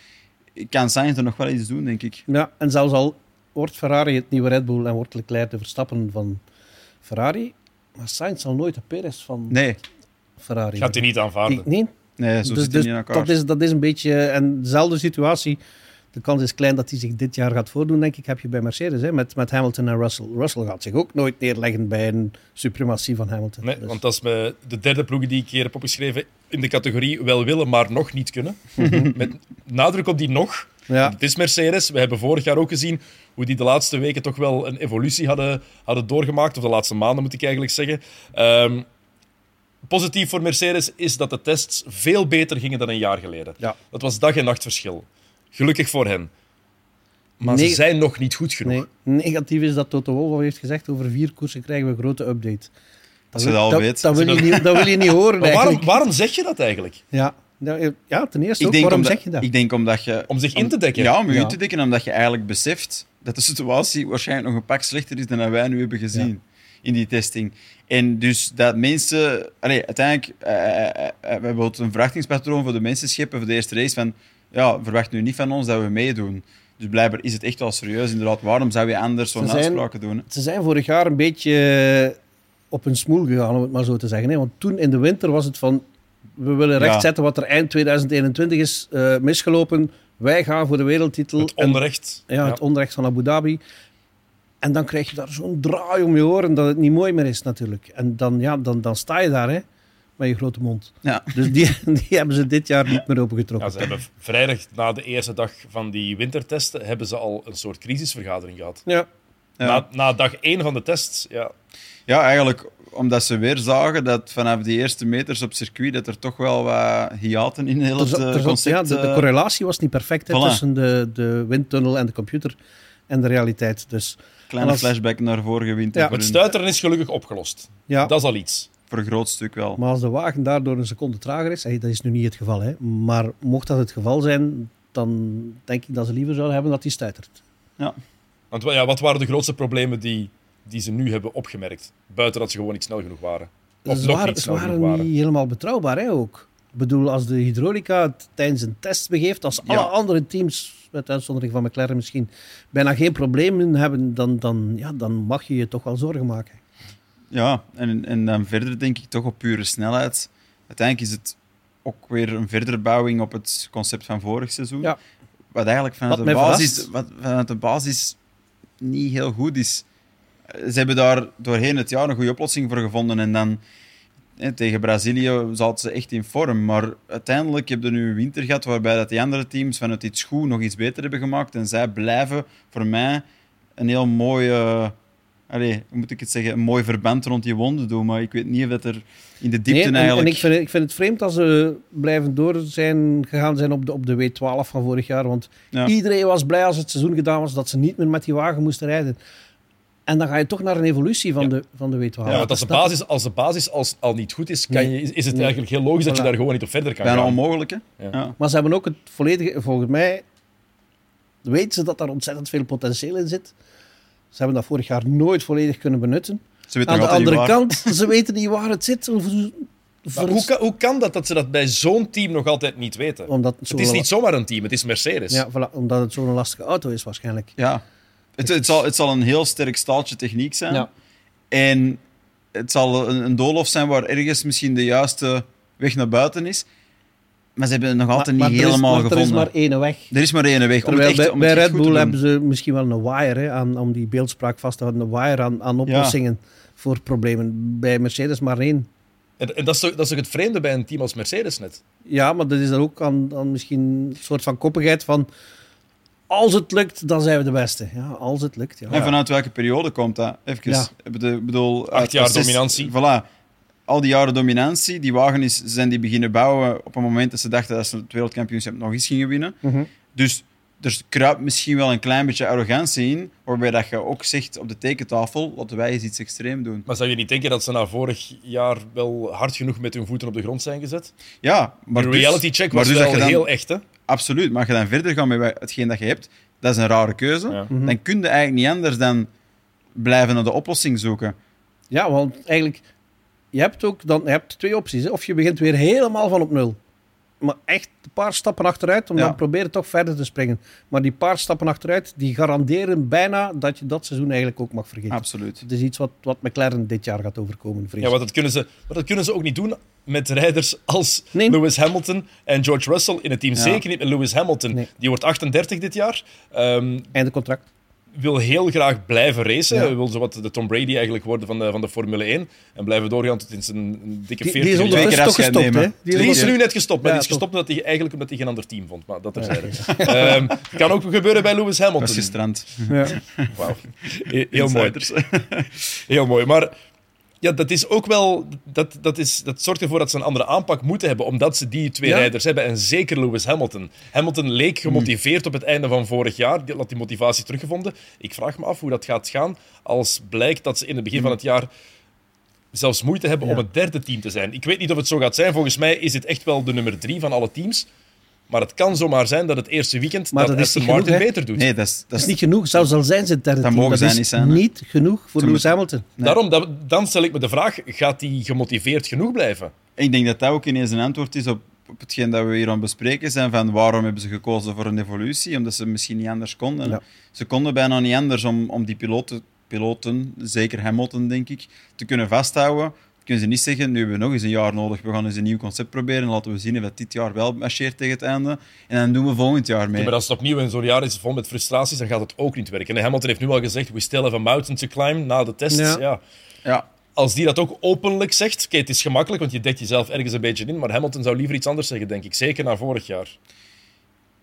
kan Sainz er nog wel iets doen, denk ik. Ja, en zelfs al wordt Ferrari het nieuwe Red Bull en wordt Leclerc de Verstappen van Ferrari, maar Sainz zal nooit de Perez van nee. Ferrari Gaat hij niet aanvaarden? nee. Nee, zo dus, zit dus, niet in elkaar. Dat is, dat is een beetje... En dezelfde situatie de kans is klein dat hij zich dit jaar gaat voordoen, denk ik, heb je bij Mercedes. Hè, met, met Hamilton en Russell. Russell gaat zich ook nooit neerleggen bij een suprematie van Hamilton. Nee, dus- want dat is de derde ploeg die ik hier heb opgeschreven in de categorie wel willen, maar nog niet kunnen. Mhm. met nadruk op die nog. Ja. Het is Mercedes. We hebben vorig jaar ook gezien hoe die de laatste weken toch wel een evolutie hadden, hadden doorgemaakt. Of de laatste maanden, moet ik eigenlijk zeggen. Um, positief voor Mercedes is dat de tests veel beter gingen dan een jaar geleden. Ja. Dat was dag- en nachtverschil. Gelukkig voor hen. Maar ze zijn nog niet goed genoeg. Nee. Negatief is dat Toto Wolff heeft gezegd, over vier koersen krijgen we een grote update. Dat, je dat. Dat wil, je niet, dat wil je niet horen waarom, waarom, zeg je dat eigenlijk? Ja, ja ten eerste ook, waarom zeg je dat? Ik denk omdat je... Om zich in te dekken? Ja, om je in te dekken, omdat je eigenlijk beseft dat de situatie waarschijnlijk nog een pak slechter is dan wij nu hebben gezien in die testing. En dus dat mensen... Allee, uiteindelijk, uh, uh, we hebben een verwachtingspatroon voor de mensen scheppen voor de eerste race van ja, verwacht nu niet van ons dat we meedoen. Dus blijkbaar is het echt wel serieus, inderdaad. Waarom zou je anders zo'n afspraken doen? Ze zijn vorig jaar een beetje eh, op een smoel gegaan, om het maar zo te zeggen. Hè? Want toen in de winter was het van... We willen rechtzetten wat er eind 2021 is uh, misgelopen. Wij gaan voor de wereldtitel. Het onrecht. ja, het onrecht van Abu Dhabi. En dan krijg je daar zo'n draai om je oren dat het niet mooi meer is natuurlijk. En dan, ja, dan, dan sta je daar, hè met je grote mond. Ja. Dus die, die hebben ze dit jaar niet meer opengetrokken. Ja, ze hebben vrijdag na de eerste dag van die wintertesten hebben ze al een soort crisisvergadering gehad. Ja. Na, na dag één van de tests, ja. Ja, eigenlijk omdat ze weer zagen dat vanaf die eerste meters op circuit dat er toch wel wat hiaten in heel het er, concept... Ja, de, de, correlatie was niet perfect tussen de, de windtunnel en de computer en de realiteit. Dus, Kleine flashback naar vorige winter. Ja. Het stuiteren is gelukkig opgelost. Ja. Dat is al iets. Voor een groot stuk wel. Maar als de wagen daardoor een seconde trager is, dat is nu niet het geval, hè, maar mocht dat het geval zijn, dan denk ik dat ze liever zouden hebben dat hij stuitert. Ja. Want ja, wat waren de grootste problemen die, die ze nu hebben opgemerkt? Buiten dat ze gewoon niet snel genoeg waren. Of ze nog waren, niet snel ze waren, niet helemaal betrouwbaar, hè, ook. Ik bedoel, als de hydraulica het tijdens een test begeeft, als alle andere teams, met uitzondering van McLaren misschien, bijna geen problemen hebben, dan, dan, ja, dan mag je je toch wel zorgen maken. Ja, en, en dan verder denk ik toch op pure snelheid. Uiteindelijk is het ook weer een verdere bouwing op het concept van vorig seizoen. Ja. Wat eigenlijk vanuit, de basis, wat vanuit de basis niet heel goed is. Ze hebben daar doorheen het jaar een goede oplossing voor gevonden. En dan tegen Brazilië zat ze echt in vorm. Maar uiteindelijk heb je nu een winter gehad waarbij dat die andere teams vanuit iets goed nog iets beter hebben gemaakt. En zij blijven voor mij een heel mooie allee, moet ik het zeggen, een mooi verband rond die wonden doen. Maar ik weet niet of dat er in de diepte nee, eigenlijk... En ik vind, ik vind het vreemd als ze blijven door zijn, gegaan zijn op de, op de W12 van vorig jaar. Want iedereen was blij als het seizoen gedaan was dat ze niet meer met die wagen moesten rijden. En dan ga je toch naar een evolutie van, de, van de W12. Ja, want als de basis, als de basis als, al niet goed is, kan je, is het eigenlijk heel logisch dat je daar gewoon niet op verder kan Bijna gaan. onmogelijk, hè? Ja. Ja. Maar ze hebben ook het volledige, volgens mij, weten ze dat daar ontzettend veel potentieel in zit. Ze hebben dat vorig jaar nooit volledig kunnen benutten. Ze weten Aan de andere kant, ze weten niet waar het zit. Maar hoe, kan, hoe kan dat dat ze dat bij zo'n team nog altijd niet weten? omdat Het is niet zomaar een team, het is Mercedes. Ja, voilà, omdat het zo'n lastige auto is waarschijnlijk. Ja. Het, het, zal, het zal een heel sterk staaltje techniek zijn. Ja. En het zal een, een doolhof zijn waar ergens misschien de juiste weg naar buiten is. Maar ze hebben het nog altijd maar, niet maar is- helemaal gevonden. Er is maar één weg. Er is maar één weg. Om Terwijl het echt, bij, om bij het echt Red Bull hebben ze misschien wel een wire hè, aan, om die beeldspraak vast te houden. Een wire aan, aan oplossingen voor problemen. Bij Mercedes maar één. En, en dat, is toch, dat is toch het vreemde bij een team als Mercedes net? Ja, maar dat is dan ook aan, aan misschien een soort van koppigheid van... Als het lukt, dan zijn we de beste. Ja, als het lukt. Ja. En vanuit welke periode komt dat? Even. Ja. Ik bedoel- uit- jaar zes- dominantie. Voilà. Al die jaren dominantie. Die wagen is, zijn die beginnen bouwen op een moment dat ze dachten dat ze het wereldkampioenschap nog eens gingen winnen. Mhm. Dus er kruipt misschien wel een klein beetje arrogantie in, waarbij dat je ook zegt op de tekentafel, laten wij eens iets extreem doen. Maar zou je niet denken dat ze na vorig jaar wel hard genoeg met hun voeten op de grond zijn gezet? Ja, maar de dus- reality check was dus wel dan- heel echt, hè? Absoluut, maar als je dan verder gaat met hetgeen dat je hebt, dat is een rare keuze. Ja. Mhm. Dan kun je eigenlijk niet anders dan blijven naar de oplossing zoeken. Ja, want eigenlijk... Je hebt ook dan, je hebt twee opties. Hè. Of je begint weer helemaal van op nul. Maar echt een paar stappen achteruit, om Ja. dan proberen toch verder te springen. Maar die paar stappen achteruit, die garanderen bijna dat je dat seizoen eigenlijk ook mag vergeten. Absoluut. Het is iets wat, wat McLaren dit jaar gaat overkomen, vrees Ja, want dat kunnen ze, maar dat kunnen ze ook niet doen met rijders als Nee. Lewis Hamilton en George Russell in het team. Ja. Zeker niet met Lewis Hamilton. Nee. Die wordt 38 dit jaar. Ehm, Einde contract. Wil heel graag blijven racen. Ja. Hij wil zowat de Tom Brady eigenlijk worden van de, van de Formule 1. En blijven doorgaan tot in zijn dikke Die, 40 die is ondertussen toch gestopt, hè? Die is Die is nu net gestopt, maar Ja, die is gestopt omdat hij, eigenlijk omdat hij geen ander team vond. Maar dat terzijde. Ehm kan ook gebeuren bij Lewis Hamilton. gestrand. Ja. Wauw. He- Heel mooi. Heel mooi. Maar ja, dat is ook wel. Dat, dat, is, dat zorgt ervoor dat ze een andere aanpak moeten hebben, omdat ze die twee Ja. rijders hebben. En zeker Lewis Hamilton. Hamilton leek gemotiveerd Hmm. op het einde van vorig jaar. Die had die motivatie teruggevonden. Ik vraag me af hoe dat gaat gaan als blijkt dat ze in het begin van het jaar zelfs moeite hebben om Hmm. Het derde team te zijn. Ik weet niet of het zo gaat zijn. Volgens mij is dit echt wel de nummer drie van alle teams. Maar het kan zomaar zijn dat het eerste weekend Maar dat, dat Aston Martin genoeg, beter doet. Nee, dat is, dat Dat is niet genoeg. Zelfs al zijn ze het derde Dat team. mogen zij is niet zijn, niet genoeg voor Lewis Hamilton. Nee. Daarom, dat, dan stel ik me de vraag, gaat hij gemotiveerd genoeg blijven? Ik denk dat dat ook ineens een antwoord is op, op hetgeen dat we hier aan bespreken zijn, van waarom hebben ze gekozen voor een evolutie? Omdat ze misschien niet anders konden. Ja. Ze konden bijna niet anders om, om die piloten, piloten, zeker Hamilton denk ik, te kunnen vasthouden. Kunnen ze niet zeggen, nu hebben we nog eens een jaar nodig, we gaan eens een nieuw concept proberen en laten we zien of dat dit jaar wel marcheert tegen het einde. En dan doen we volgend jaar mee. Maar als het opnieuw in zo'n jaar is vol met frustraties, dan gaat het ook niet werken. En Hamilton heeft nu al gezegd, we still have a mountain to climb na de tests. Ja. Ja. Ja, Als die dat ook openlijk zegt, oké, het is gemakkelijk, want je dekt jezelf ergens een beetje in, maar Hamilton zou liever iets anders zeggen, denk ik. Zeker na vorig jaar.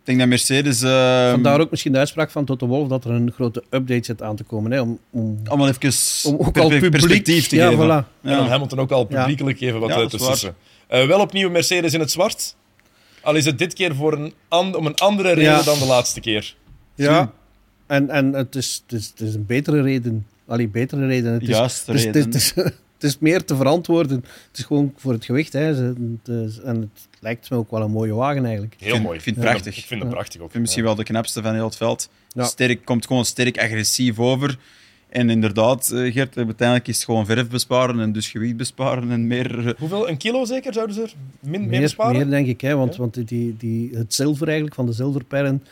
Ik denk dat Mercedes... eh, Vandaar ook misschien de uitspraak van Toto Wolff dat er een grote update zit aan te komen. Hè, om, om, allemaal even om ook per- al publiek... perspectief te ja, geven. Voilà. En dan Hamilton ook al publiekelijk even wat Ja, te sussen. Eh, wel opnieuw Mercedes in het zwart. Al is het dit keer voor een om een andere reden Ja. dan de laatste keer. Ja, en, en het, is, het, is, het is een betere reden. Allee, betere reden. Het is, Juiste het is, het is, reden. het is, het is meer te verantwoorden. Het is gewoon voor het gewicht. Hè. Het en het lijkt me ook wel een mooie wagen eigenlijk. Heel mooi. ik vind het hem- prachtig. Ik vind hem Ja. prachtig ook. Ik vind misschien wel de knapste van heel het veld. Ja. Sterk, komt gewoon sterk agressief over. En inderdaad, eh, Gert, uiteindelijk is het gewoon verf besparen en dus gewicht besparen en meer... eh, Hoeveel? Een kilo zeker zouden ze er min, mee Meer, besparen? meer denk ik, hè, want, Ja. want die, die, het zilver eigenlijk van de zilverperren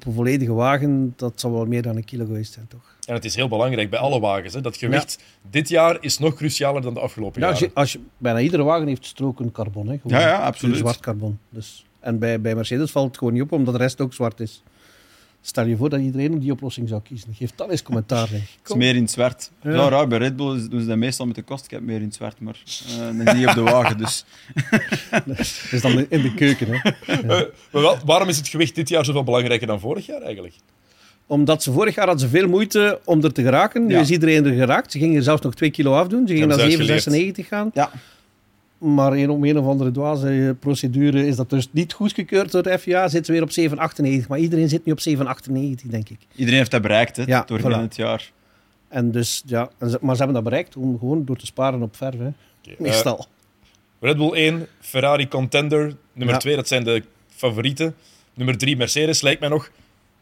op een volledige wagen, dat zal wel meer dan een kilo geweest zijn, toch? En het is heel belangrijk bij alle wagens. Hè. Dat gewicht dit jaar is nog crucialer dan de afgelopen Ja, als, jaren. je, als je, bijna iedere wagen heeft stroken carbon. Hè, gewoon. Ja, ja, absoluut. Zwart carbon. Dus, en bij, bij Mercedes valt het gewoon niet op, omdat de rest ook zwart is. Stel je voor dat iedereen op die oplossing zou kiezen. Geef dan eens commentaar. Hè. Het is meer in het zwart. Ja. Raar, bij Red Bull is- doen ze dat meestal met de kostcap meer in het zwart, maar eh, niet op de wagen. Dus. Dat is dan in de keuken. Hè. Eh, maar wel, waarom is het gewicht dit jaar zoveel belangrijker dan vorig jaar eigenlijk? Omdat ze vorig jaar hadden ze veel moeite om er te geraken. Nu Ja. is iedereen er geraakt. Ze gingen er zelfs nog 2 kilo afdoen. Ze gingen naar ze uitgeleerd. 7,96 gaan. Ja. Maar een, om een of andere dwaze eh, procedure is dat dus niet goedgekeurd door de FIA. Zitten we weer op 7,98. Maar iedereen zit nu op 7,98, denk ik. Iedereen heeft dat bereikt hè, Ja, door voilà. het jaar. En dus, ja, maar ze hebben dat bereikt om, gewoon door te sparen op verf. Hè. Meestal. Red Bull 1, Ferrari Contender. Nummer 2, dat zijn de favorieten. Nummer 3, Mercedes lijkt mij nog.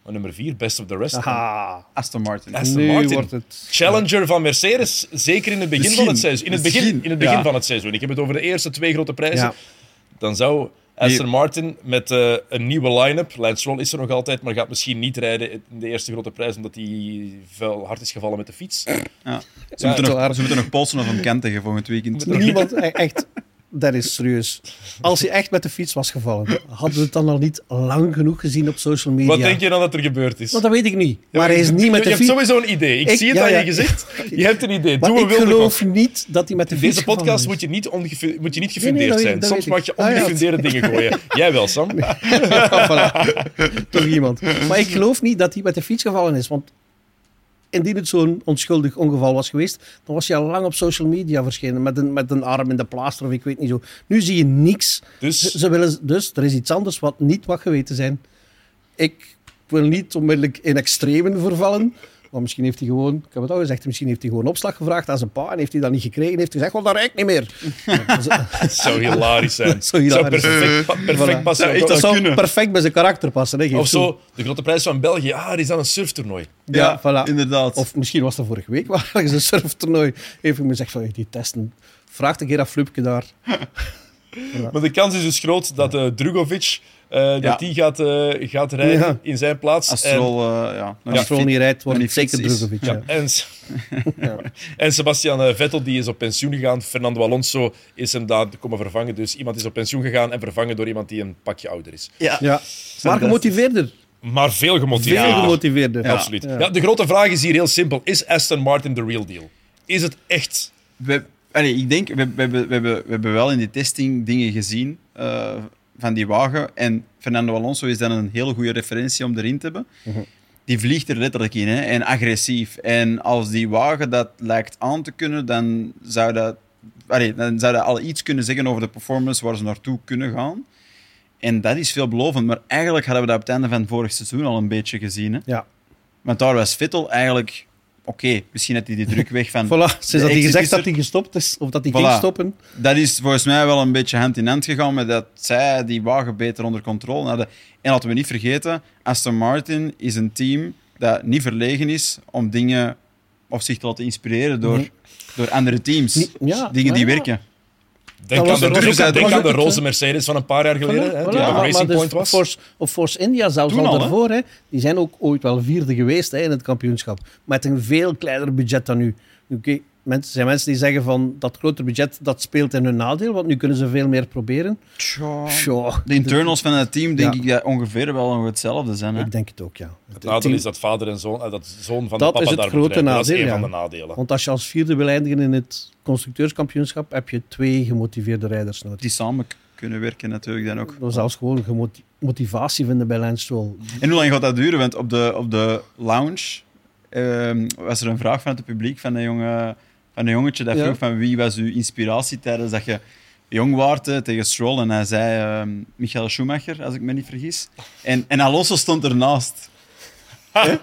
Maar nummer 4, Best of the Rest. Aha. Aston Martin. Aston nu Martin. Wordt het... Challenger van Mercedes, zeker in het begin van het seizoen. In het begin, in het begin van het seizoen. Ik heb het over de eerste twee grote prijzen. Dan zou Aston Martin met uh, een nieuwe line-up. Lance Stroll is er nog altijd, maar gaat misschien niet rijden in de eerste grote prijs omdat hij veel hard is gevallen met de fiets. Ja. Ze, moeten nog, ze moeten nog polsen of hem Kent tegen volgend weekend. Niemand, e- echt, dat is serieus. Als hij echt met de fiets was gevallen, hadden we het dan al niet lang genoeg gezien op social media. Wat denk je dan dat er gebeurd is? Want dat weet ik niet. Maar hij is niet met de fiets. Je hebt sowieso een idee. Ik, zie het aan je gezicht. Je hebt een idee. Maar ik geloof niet dat hij met de fiets Deze podcast moet je niet, moet je niet gefundeerd zijn. Soms mag je ah, ongefundeerde dingen gooien. Jij wel, Sam. Toch iemand. Maar ik geloof niet dat hij met de fiets gevallen is. Want indien het zo'n onschuldig ongeval was geweest, dan was je al lang op social media verschenen met een, met een arm in de plaaster of ik weet niet zo. Nu zie je niks. Dus, ze, willen, dus er is iets anders wat niet wat geweten zijn. Ik wil niet onmiddellijk in extremen vervallen. Maar misschien heeft hij gewoon, ik heb het al gezegd, misschien heeft hij gewoon opslag gevraagd aan zijn pa en heeft hij dat niet gekregen en heeft hij gezegd, wel, dat rijdt niet meer. dat zou hilarisch zijn. Dat zou, hilarisch perfect, perfect passen. dat zou perfect bij zijn karakter passen. Hè, of zo, de grote prijs van België, ah, die is aan een surftoernooi. Ja, ja voilà. inderdaad. Of misschien was dat vorige week, waar een surftoernooi heeft me gezegd van, die testen, vraag een keer dat Flupke daar. Maar de kans is dus groot dat uh, Drugovic uh, dat die gaat, uh, gaat rijden in zijn plaats. Als Stroll, en, ja, als Stroll niet rijdt, wordt het zeker Drugovic. Ja. En, en Sebastian Vettel die is op pensioen gegaan. Fernando Alonso is hem daar komen vervangen. Dus iemand is op pensioen gegaan en vervangen door iemand die een pakje ouder is. Ja, ja. maar gemotiveerder. Maar veel gemotiveerder. Veel gemotiveerder. Absoluut. Ja. de grote vraag is hier heel simpel. Is Aston Martin de real deal? Is het echt... We, allee, ik denk, we, we, we, we, hebben, we hebben wel in die testing dingen gezien... Uh, van die wagen. En Fernando Alonso is dan een hele goede referentie om erin te hebben. Mhm. Die vliegt er letterlijk in hè, en agressief. En als die wagen dat lijkt aan te kunnen, dan zou dat, allee, dan zou dat al iets kunnen zeggen over de performance waar ze naartoe kunnen gaan. En dat is veelbelovend. Maar eigenlijk hadden we dat op het einde van vorig seizoen al een beetje gezien. Hè? Ja. Want daar was Vettel eigenlijk oké, misschien had hij die druk weg van. voilà, sinds dat hij gezegd dat hij gestopt is, of dat hij ging stoppen. Dat is volgens mij wel een beetje hand in hand gegaan met dat zij die wagen beter onder controle hadden. En laten we niet vergeten, Aston Martin is een team dat niet verlegen is om dingen of zich te laten inspireren door, door andere teams. ja, dingen die werken. Denk aan, de, roze, denk aan de roze Mercedes van een paar jaar geleden, hè, die Racing Point was. Force, of Force India zelfs Toen al daarvoor. Hè, die zijn ook ooit wel vierde geweest hè, in het kampioenschap. Met een veel kleiner budget dan nu. Oké, mensen, zijn mensen die zeggen van dat grotere budget dat speelt in hun nadeel, want nu kunnen ze veel meer proberen. Tja, De internals van het team denk ik dat ongeveer wel nog hetzelfde zijn. Hè? Ik denk het ook, ja. Het, nadeel is dat vader en zoon, eh, dat zoon van dat de papa is het grote nadeel, Dat is een van de nadelen. Want als je als vierde wil eindigen in het constructeurskampioenschap, heb je twee gemotiveerde rijders nodig. Die samen kunnen werken natuurlijk dan ook. Dat zelfs gewoon motivatie vinden bij Lance Stroll. En hoe lang gaat dat duren? Want op de, op de lounge uh, was er een vraag van het publiek van een, jonge, een jongetje dat vroeg van wie was uw inspiratie tijdens dat je jong waart tegen Stroll. En hij zei uh, Michael Schumacher, als ik me niet vergis. En, en Alonso stond ernaast.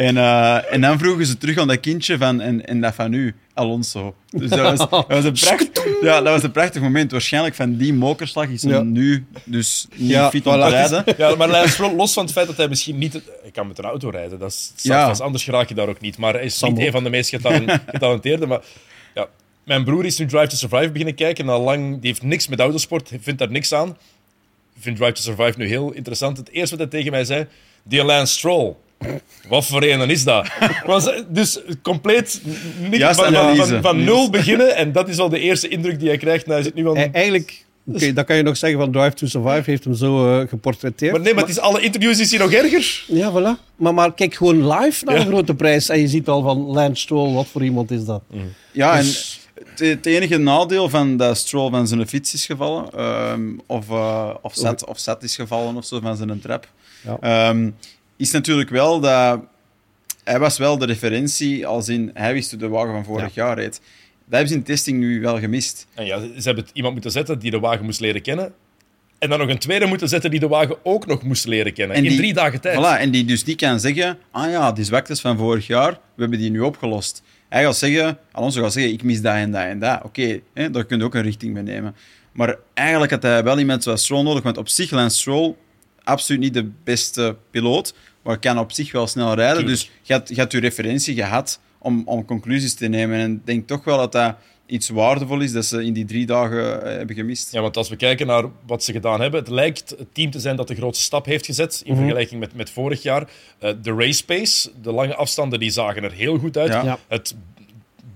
en, uh, en dan vroegen ze terug aan dat kindje van, en, en dat van u. Alonso. Dus dat was, dat was, een, prachtig, ja, dat was een prachtig moment. Waarschijnlijk van die mokerslag is hij nu dus niet ja, fit om te rijden. Ja, maar los van het feit dat hij misschien niet... Hij kan met een auto rijden, dat is ja. anders geraak je daar ook niet. Maar hij is niet een van de meest getalenteerde. Maar ja, mijn broer is nu Drive to Survive beginnen kijken. En al lang, die heeft niks met autosport, vindt daar niks aan. Ik vind Drive to Survive nu heel interessant. Het eerste wat hij tegen mij zei, die Lance Stroll wat voor een is dat? Was, dus compleet niks van, van, van, nul beginnen. En dat is al de eerste indruk die hij krijgt. Nou, zit nu al... Eigenlijk, okay, dat kan je nog zeggen van Drive to Survive heeft hem zo uh, geportretteerd. Maar nee, maar, het is, alle interviews is hij nog erger. Ja, voilà. Maar, maar kijk gewoon live naar de grote prijs. En je ziet al van Lance Stroll, wat voor iemand is dat? Mm. Ja, dus... en het enige nadeel van dat Stroll van zijn fiets is gevallen, um, of, uh, of, set, of set is gevallen of zo van zijn trap, ja. um, is natuurlijk wel dat... Hij was wel de referentie, als in... Hij wist de wagen van vorig jaar reed. Dat hebben ze in testing nu wel gemist. En ja, ze hebben iemand moeten zetten die de wagen moest leren kennen. En dan nog een tweede moeten zetten die de wagen ook nog moest leren kennen. in drie dagen tijd. Voilà, en die dus niet kan zeggen, ah ja, die zwaktes van vorig jaar, we hebben die nu opgelost. Hij gaat zeggen, Alonso gaat zeggen, ik mis dat en dat en dat. Oké, daar kun je ook een richting mee nemen. Maar eigenlijk had hij wel iemand zoals Stroll nodig, want op zich Lance Stroll absoluut niet de beste piloot, maar kan op zich wel snel rijden. Dus je had, je had je referentie gehad om, om conclusies te nemen. En ik denk toch wel dat dat iets waardevol is dat ze in die drie dagen eh, hebben gemist. Ja, want als we kijken naar wat ze gedaan hebben, het lijkt het team te zijn dat de grootste stap heeft gezet in mhm. vergelijking met, met vorig jaar. Uh, de race pace, de lange afstanden, die zagen er heel goed uit. Ja. Het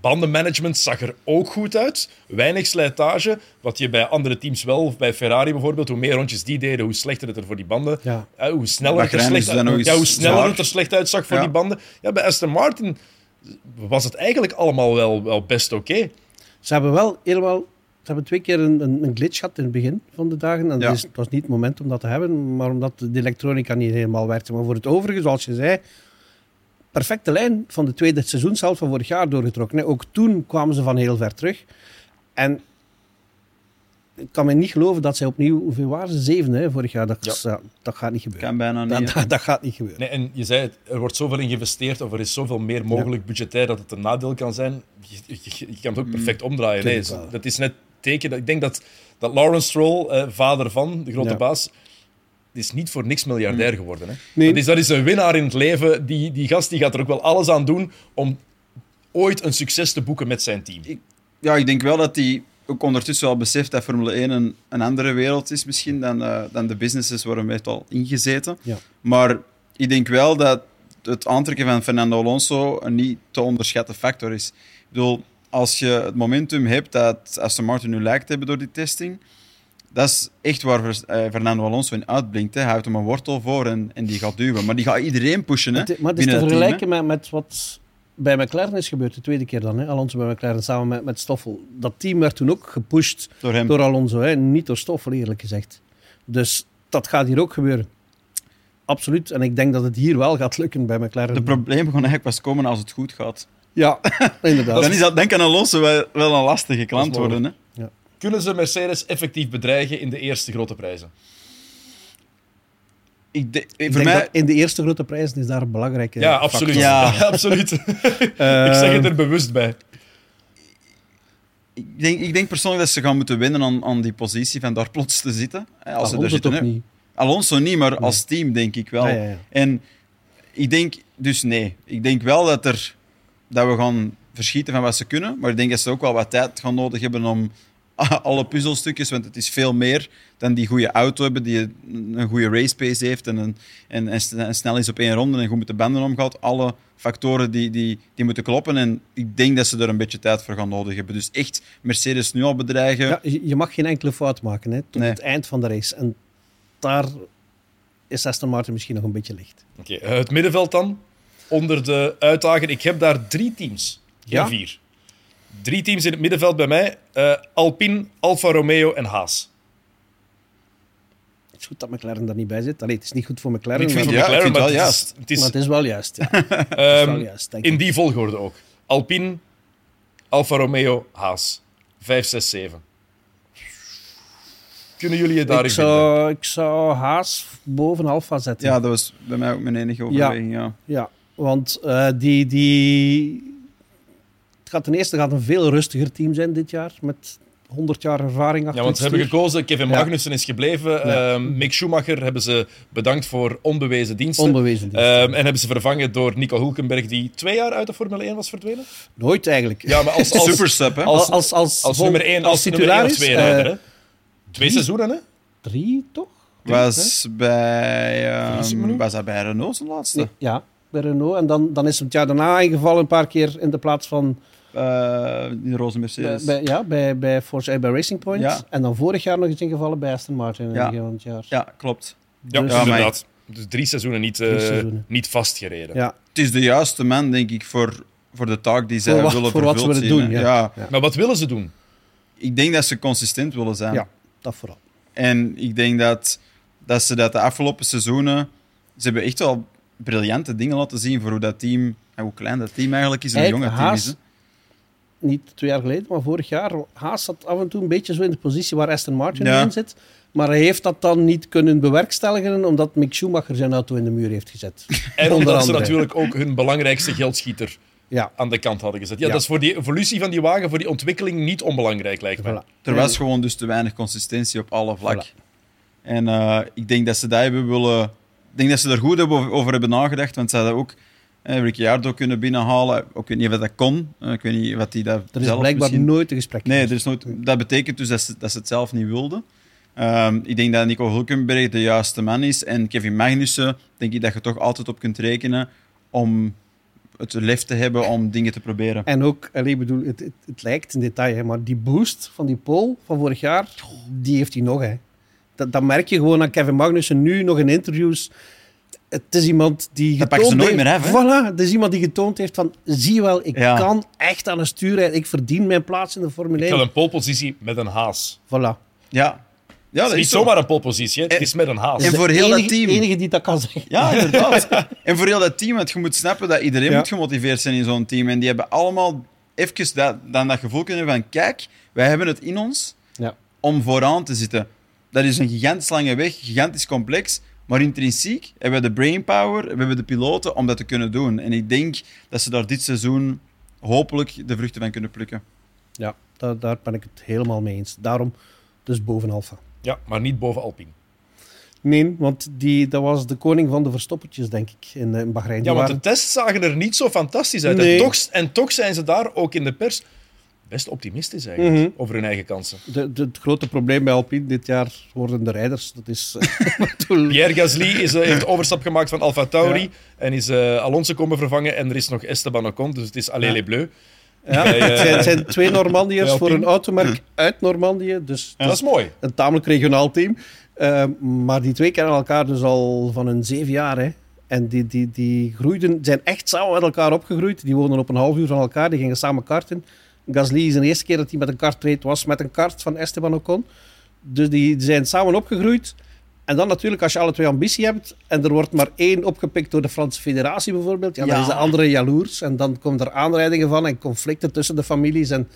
bandenmanagement zag er ook goed uit. Weinig slijtage, wat je bij andere teams wel, bij Ferrari bijvoorbeeld, hoe meer rondjes die deden, hoe slechter het er voor die banden, ja. Uh, hoe sneller, het er, slecht, ja, hoe sneller het er slecht uitzag voor die banden. Ja, bij Aston Martin was het eigenlijk allemaal wel, wel best oké. Ze hebben wel helemaal... Ze hebben twee keer een, een, een glitch gehad in het begin van de dagen. En het was niet het moment om dat te hebben, maar omdat de elektronica niet helemaal werkte. Maar voor het overige, zoals je zei, perfecte lijn van de tweede seizoen zelf van vorig jaar doorgetrokken. Ook toen kwamen ze van heel ver terug. En ik kan me niet geloven dat zij opnieuw, hoeveel waren ze? Zeven hè, vorig jaar. Dat, dat gaat niet gebeuren. Kan bijna niet. Dat, dat, gaat niet gebeuren. Nee, en je zei, er wordt zoveel in geïnvesteerd of er is zoveel meer mogelijk budgetair dat het een nadeel kan zijn. Je, je, kan het ook mm. perfect omdraaien. Nee, dat is net teken. Ik denk dat, dat Lawrence Stroll, eh, vader van, de grote baas, is niet voor niks miljardair mm. geworden. Hè? Nee. Dat, is, dat is een winnaar in het leven. Die, die gast die gaat er ook wel alles aan doen om ooit een succes te boeken met zijn team. ja, ik denk wel dat hij ook ondertussen wel beseft dat Formule 1 een, een andere wereld is misschien dan, uh, dan de businesses waar we al ingezeten. Ja. Maar ik denk wel dat het aantrekken van Fernando Alonso een niet te onderschatten factor is. Ik bedoel, als je het momentum hebt dat Aston Martin nu lijkt te hebben door die testing, dat is echt waar eh, Fernando Alonso in uitblinkt. Hè. Hij houdt hem een wortel voor en, en die gaat duwen. Maar die gaat iedereen pushen. Hè, maar het is te vergelijken met, met wat bij McLaren is gebeurd, de tweede keer dan. Hè? Alonso bij McLaren samen met, met Stoffel. Dat team werd toen ook gepusht door, Alonso, hè? niet door Stoffel eerlijk gezegd. Dus dat gaat hier ook gebeuren. Absoluut. En ik denk dat het hier wel gaat lukken bij McLaren. De problemen gaan eigenlijk pas komen als het goed gaat. Ja, inderdaad. Dan is dat, denk aan Alonso, wel, wel een lastige klant worden. Hè? Kunnen ze Mercedes effectief bedreigen in de eerste grote prijzen? ik, voor mij... in de eerste grote prijzen is daar een belangrijke Ja, absoluut. Ja. absoluut. ik zeg het er bewust bij. Ik denk, ik denk persoonlijk dat ze gaan moeten winnen aan, aan die positie van daar plots te zitten. Als Alonso ze toch niet? Alonso niet, maar als team denk ik wel. ja, en ik denk dus nee. Ik denk wel dat, er, dat we gaan verschieten van wat ze kunnen, maar ik denk dat ze ook wel wat tijd gaan nodig hebben om alle puzzelstukjes, want het is veel meer dan die goede auto hebben die een goede race pace heeft en, een, en, en, snel is op één ronde en goed met de banden omgaat. Alle factoren die, die, die moeten kloppen en ik denk dat ze er een beetje tijd voor gaan nodig hebben. Dus echt Mercedes nu al bedreigen. Ja, je mag geen enkele fout maken hè, tot het eind van de race. En daar is Aston Martin misschien nog een beetje licht. Oké, eh, het middenveld dan? Onder de uitdager. Ik heb daar drie teams. Ja? Vier. Drie teams in het middenveld bij mij. Uh, Alpine, Alfa Romeo en Haas. Het is goed dat McLaren daar niet bij zit. Allee, het is niet goed voor McLaren. Ik vind, McLaren, het wel juist. Het is, maar het is wel juist. Ja. um, in die volgorde ook. Alpine, Alfa Romeo, Haas. 5, 6, 7. Kunnen jullie je daarin ik zou, Ik zou Haas boven Alfa zetten. Ja, dat was bij mij ook mijn enige overweging. Ja, ja. ja want uh, die, die gaat ten eerste gaat een veel rustiger team zijn dit jaar. Met 100 jaar ervaring achter Ja, want ze hebben gekozen. Kevin Magnussen is gebleven. Ja. Ehm, Mick Schumacher hebben ze bedankt voor onbewezen diensten. Onbewezen diensten. Um, en hebben ze vervangen door Nico Hulkenberg, die twee jaar uit de Formule 1 was verdwenen. Nooit eigenlijk. Ja, maar als, als, hè? Als, als, als, als, nummer 1 als, als nummer 1 of 2 rijder. Uh, twee seizoenen, hè? Drie, toch? Was bij, um, was dat bij Renault zijn laatste? Nee, ja, bij Renault. En dan, dan is het jaar daarna ingevallen een paar keer in de plaats van uh, die roze Mercedes. Bij, ja, bij, bij, Forza, bij Racing Point. Ja. En dan vorig jaar nog eens ingevallen bij Aston Martin. Ja, van het jaar. ja klopt. Ja, dus, inderdaad. Dus drie seizoenen niet, uh, drie seizoenen. niet vastgereden. Ja. Het is de juiste man, denk ik, voor, voor de taak die zij willen Voor wat ze willen doen, ja. Ja. Maar wat willen ze doen? Ik denk dat ze consistent willen zijn. Ja, dat vooral. En ik denk dat, dat ze dat de afgelopen seizoenen... Ze hebben echt wel briljante dingen laten zien voor hoe dat team... En hoe klein dat team eigenlijk is, een jonge team is niet twee jaar geleden, maar vorig jaar. Haas zat af en toe een beetje zo in de positie waar Aston Martin in zit. Maar hij heeft dat dan niet kunnen bewerkstelligen, omdat Mick Schumacher zijn auto in de muur heeft gezet. En omdat ze natuurlijk ook hun belangrijkste geldschieter ja. aan de kant hadden gezet. Ja, Dat is voor die evolutie van die wagen, voor die ontwikkeling niet onbelangrijk, lijkt me. Er was gewoon dus te weinig consistentie op alle vlakken. En uh, ik denk dat ze dat hebben willen... Ik denk dat ze er goed over hebben nagedacht, want ze hadden ook eh, Ricciardo kunnen binnenhalen. Ik weet niet of dat kon. Eh, ik weet niet wat hij daar Er is blijkbaar nooit een gesprek Nee, er is nooit, dat betekent dus dat ze, dat ze het zelf niet wilden. Um, ik denk dat Nico Hulkenberg de juiste man is. En Kevin Magnussen, denk ik dat je toch altijd op kunt rekenen om het lef te hebben om dingen te proberen. En ook, ik bedoel, het, het, het, lijkt in detail, maar die boost van die pole van vorig jaar, die heeft hij nog. Hè. Dat, dat merk je gewoon aan Kevin Magnussen nu nog in interviews. Het is iemand die dat getoond nooit heeft, meer voilà, het is iemand die getoond heeft van, zie je wel, ik kan echt aan een stuur rijden. Ik verdien mijn plaats in de Formule 1. Ik wil een polepositie met een haas. Voilà. Ja, ja, dat is niet zomaar een polepositie, het is met een haas. En voor heel dat team. De enige die dat kan zeggen. Ja, inderdaad. en voor heel dat team, want je moet snappen dat iedereen moet gemotiveerd zijn in zo'n team. En die hebben allemaal even dat, dan dat gevoel kunnen van, kijk, wij hebben het in ons ja. om vooraan te zitten. Dat is een gigantisch lange weg, gigantisch complex. Maar intrinsiek hebben we de brainpower, hebben we de piloten om dat te kunnen doen. En ik denk dat ze daar dit seizoen hopelijk de vruchten van kunnen plukken. Ja, daar, daar ben ik het helemaal mee eens. Daarom dus boven Alfa. Ja, maar niet boven Alpine. Nee, want die, dat was de koning van de verstoppertjes, denk ik, in, eh, in Bahrein. ja, want de tests zagen er niet zo fantastisch uit. En, toch, en, toch, zijn ze daar ook in de pers best optimistisch eigenlijk, mhm. over hun eigen kansen. De, de, het grote probleem bij Alpine dit jaar worden de rijders. Dat is, Pierre Gasly is, uh, heeft overstap gemaakt van Alfa Tauri en is uh, Alonso komen vervangen en er is nog Esteban Ocon, dus het is Allez ja. les Bleus. Ja, het, zijn, zijn, twee Normandiërs voor een automerk uit Normandië. Dus dat is mooi. Een tamelijk regionaal team. Uh, maar die twee kennen elkaar dus al van een zeven jaar. Hè. En die, die, die groeiden, zijn echt samen met elkaar opgegroeid. Die woonden op een half uur van elkaar. Die gingen samen karten. Gasly is de eerste keer dat hij met een kart reed, was met een kart van Esteban Ocon. Dus die zijn samen opgegroeid. En dan natuurlijk, als je alle twee ambitie hebt en er wordt maar één opgepikt door de Franse federatie bijvoorbeeld, ja, dan is de andere jaloers. En dan komen er aanrijdingen van en conflicten tussen de families. En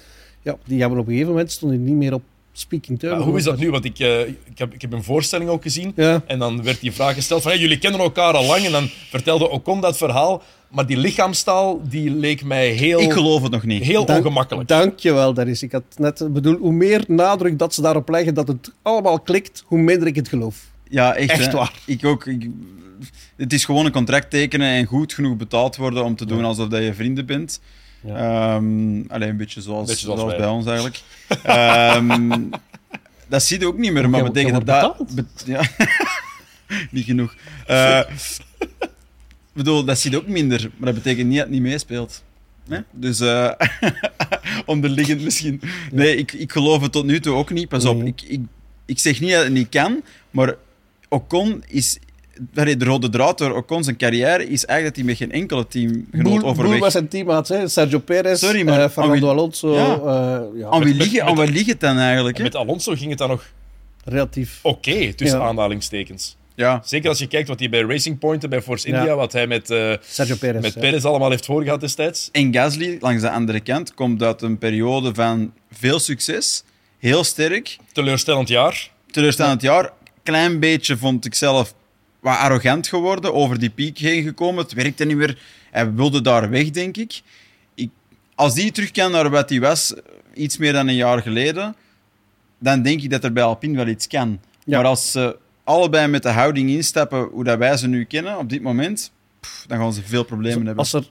ja, die hebben op een gegeven moment stonden niet meer op speaking terms. hoe is dat nu? Want ik, uh, ik, heb, ik heb een voorstelling ook gezien. En dan werd die vraag gesteld van, hey, jullie kennen elkaar al lang. En dan vertelde Ocon dat verhaal. Maar die lichaamstaal, die leek mij heel... Ik geloof het nog niet. Heel Dank, ongemakkelijk. Dankjewel, Daris. Ik had net bedoel, hoe meer nadruk dat ze daarop leggen dat het allemaal klikt, hoe minder ik het geloof. Ja, echt, echt waar. Ik ook. Ik, het is gewoon een contract tekenen en goed genoeg betaald worden om te doen alsof dat je vrienden bent. Ja. Um, alleen een beetje zoals, zoals, bij ons eigenlijk. um, dat zie je ook niet meer, maar betekent dat... Ja. niet genoeg. Uh, bedoel, dat zie je ook minder, maar dat betekent niet dat het niet meespeelt. Nee? Dus uh, onderliggend misschien. Nee, ik, ik geloof het tot nu toe ook niet. Pas op, ik, ik, ik zeg niet dat het niet kan, maar Ocon is... De rode draad door Ocon zijn carrière is eigenlijk dat hij met geen enkele teamgenoot overweg... Boel was zijn teammaat, hè? Sergio Perez, Sorry, maar, uh, Fernando Alonso... Ja. Uh, ja. Aan wie ligt het dan eigenlijk? Met Alonso ging het dan nog... Relatief... Oké, okay, tussen ja. aanhalingstekens. Ja. Zeker als je kijkt wat hij bij Racing Point en bij Force India, wat hij met, uh, Sergio Perez, met Perez allemaal heeft voorgehad destijds. En Gasly, langs de andere kant, komt uit een periode van veel succes, heel sterk. Teleurstellend jaar. Teleurstellend jaar klein beetje, vond ik zelf, wat arrogant geworden. Over die piek heen gekomen. Het werkte niet meer. Hij wilde daar weg, denk ik. ik als die terug kan naar wat hij was, iets meer dan een jaar geleden, dan denk ik dat er bij Alpine wel iets kan. Maar als ze allebei met de houding instappen, hoe dat wij ze nu kennen op dit moment, dan gaan ze veel problemen hebben. Als er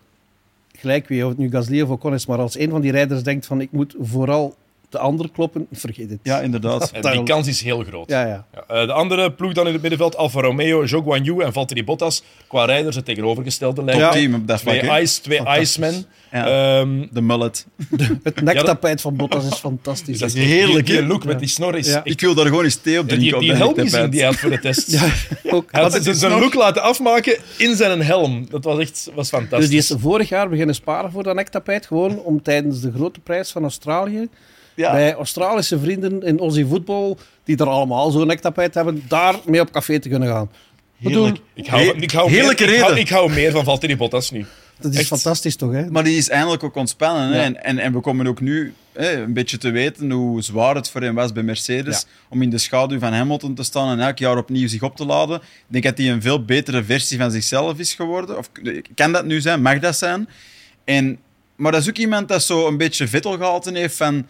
gelijk wie, of het nu Gasly of Ocon is, maar als een van die rijders denkt van ik moet vooral de andere kloppen, vergeet het. Ja, inderdaad. En die kans is heel groot. Ja, ja. ja eh, de andere ploeg dan in het middenveld, Alfa Romeo, Zhou Guanyu en Valtteri Bottas. Qua rijders het tegenovergestelde lijkt. Top team dat Twee, ice, twee Icemen. Ja. Um, de mullet. het nektapijt van Bottas is fantastisch. Dat is heerlijk. Die, look met die snor is... Ik wil daar gewoon eens thee op drinken. Die, die helm gezien die hij had voor de test. ja, ook. Hij had zijn look laten afmaken in zijn helm. Dat was echt was fantastisch. Dus die is vorig jaar beginnen sparen voor dat nektapijt. Gewoon om tijdens de grote prijs van Australië ja. bij Australische vrienden in Aussie voetbal, die er allemaal zo'n nektapijt hebben, daar op café te kunnen gaan. Heerlijk. Ik hou, ik hou, Heerlijke meer, reden. Ik hou, ik hou meer van Valtteri Bottas nu. Dat is fantastisch toch, hè? Maar die is eindelijk ook ontspannen. Hè? En, en, en, we komen ook nu hè, een beetje te weten hoe zwaar het voor hem was bij Mercedes om in de schaduw van Hamilton te staan en elk jaar opnieuw zich op te laden. Ik denk dat hij een veel betere versie van zichzelf is geworden. Of kan dat nu zijn? Mag dat zijn? En, maar dat is ook iemand dat zo een beetje Vettel gehalte heeft van...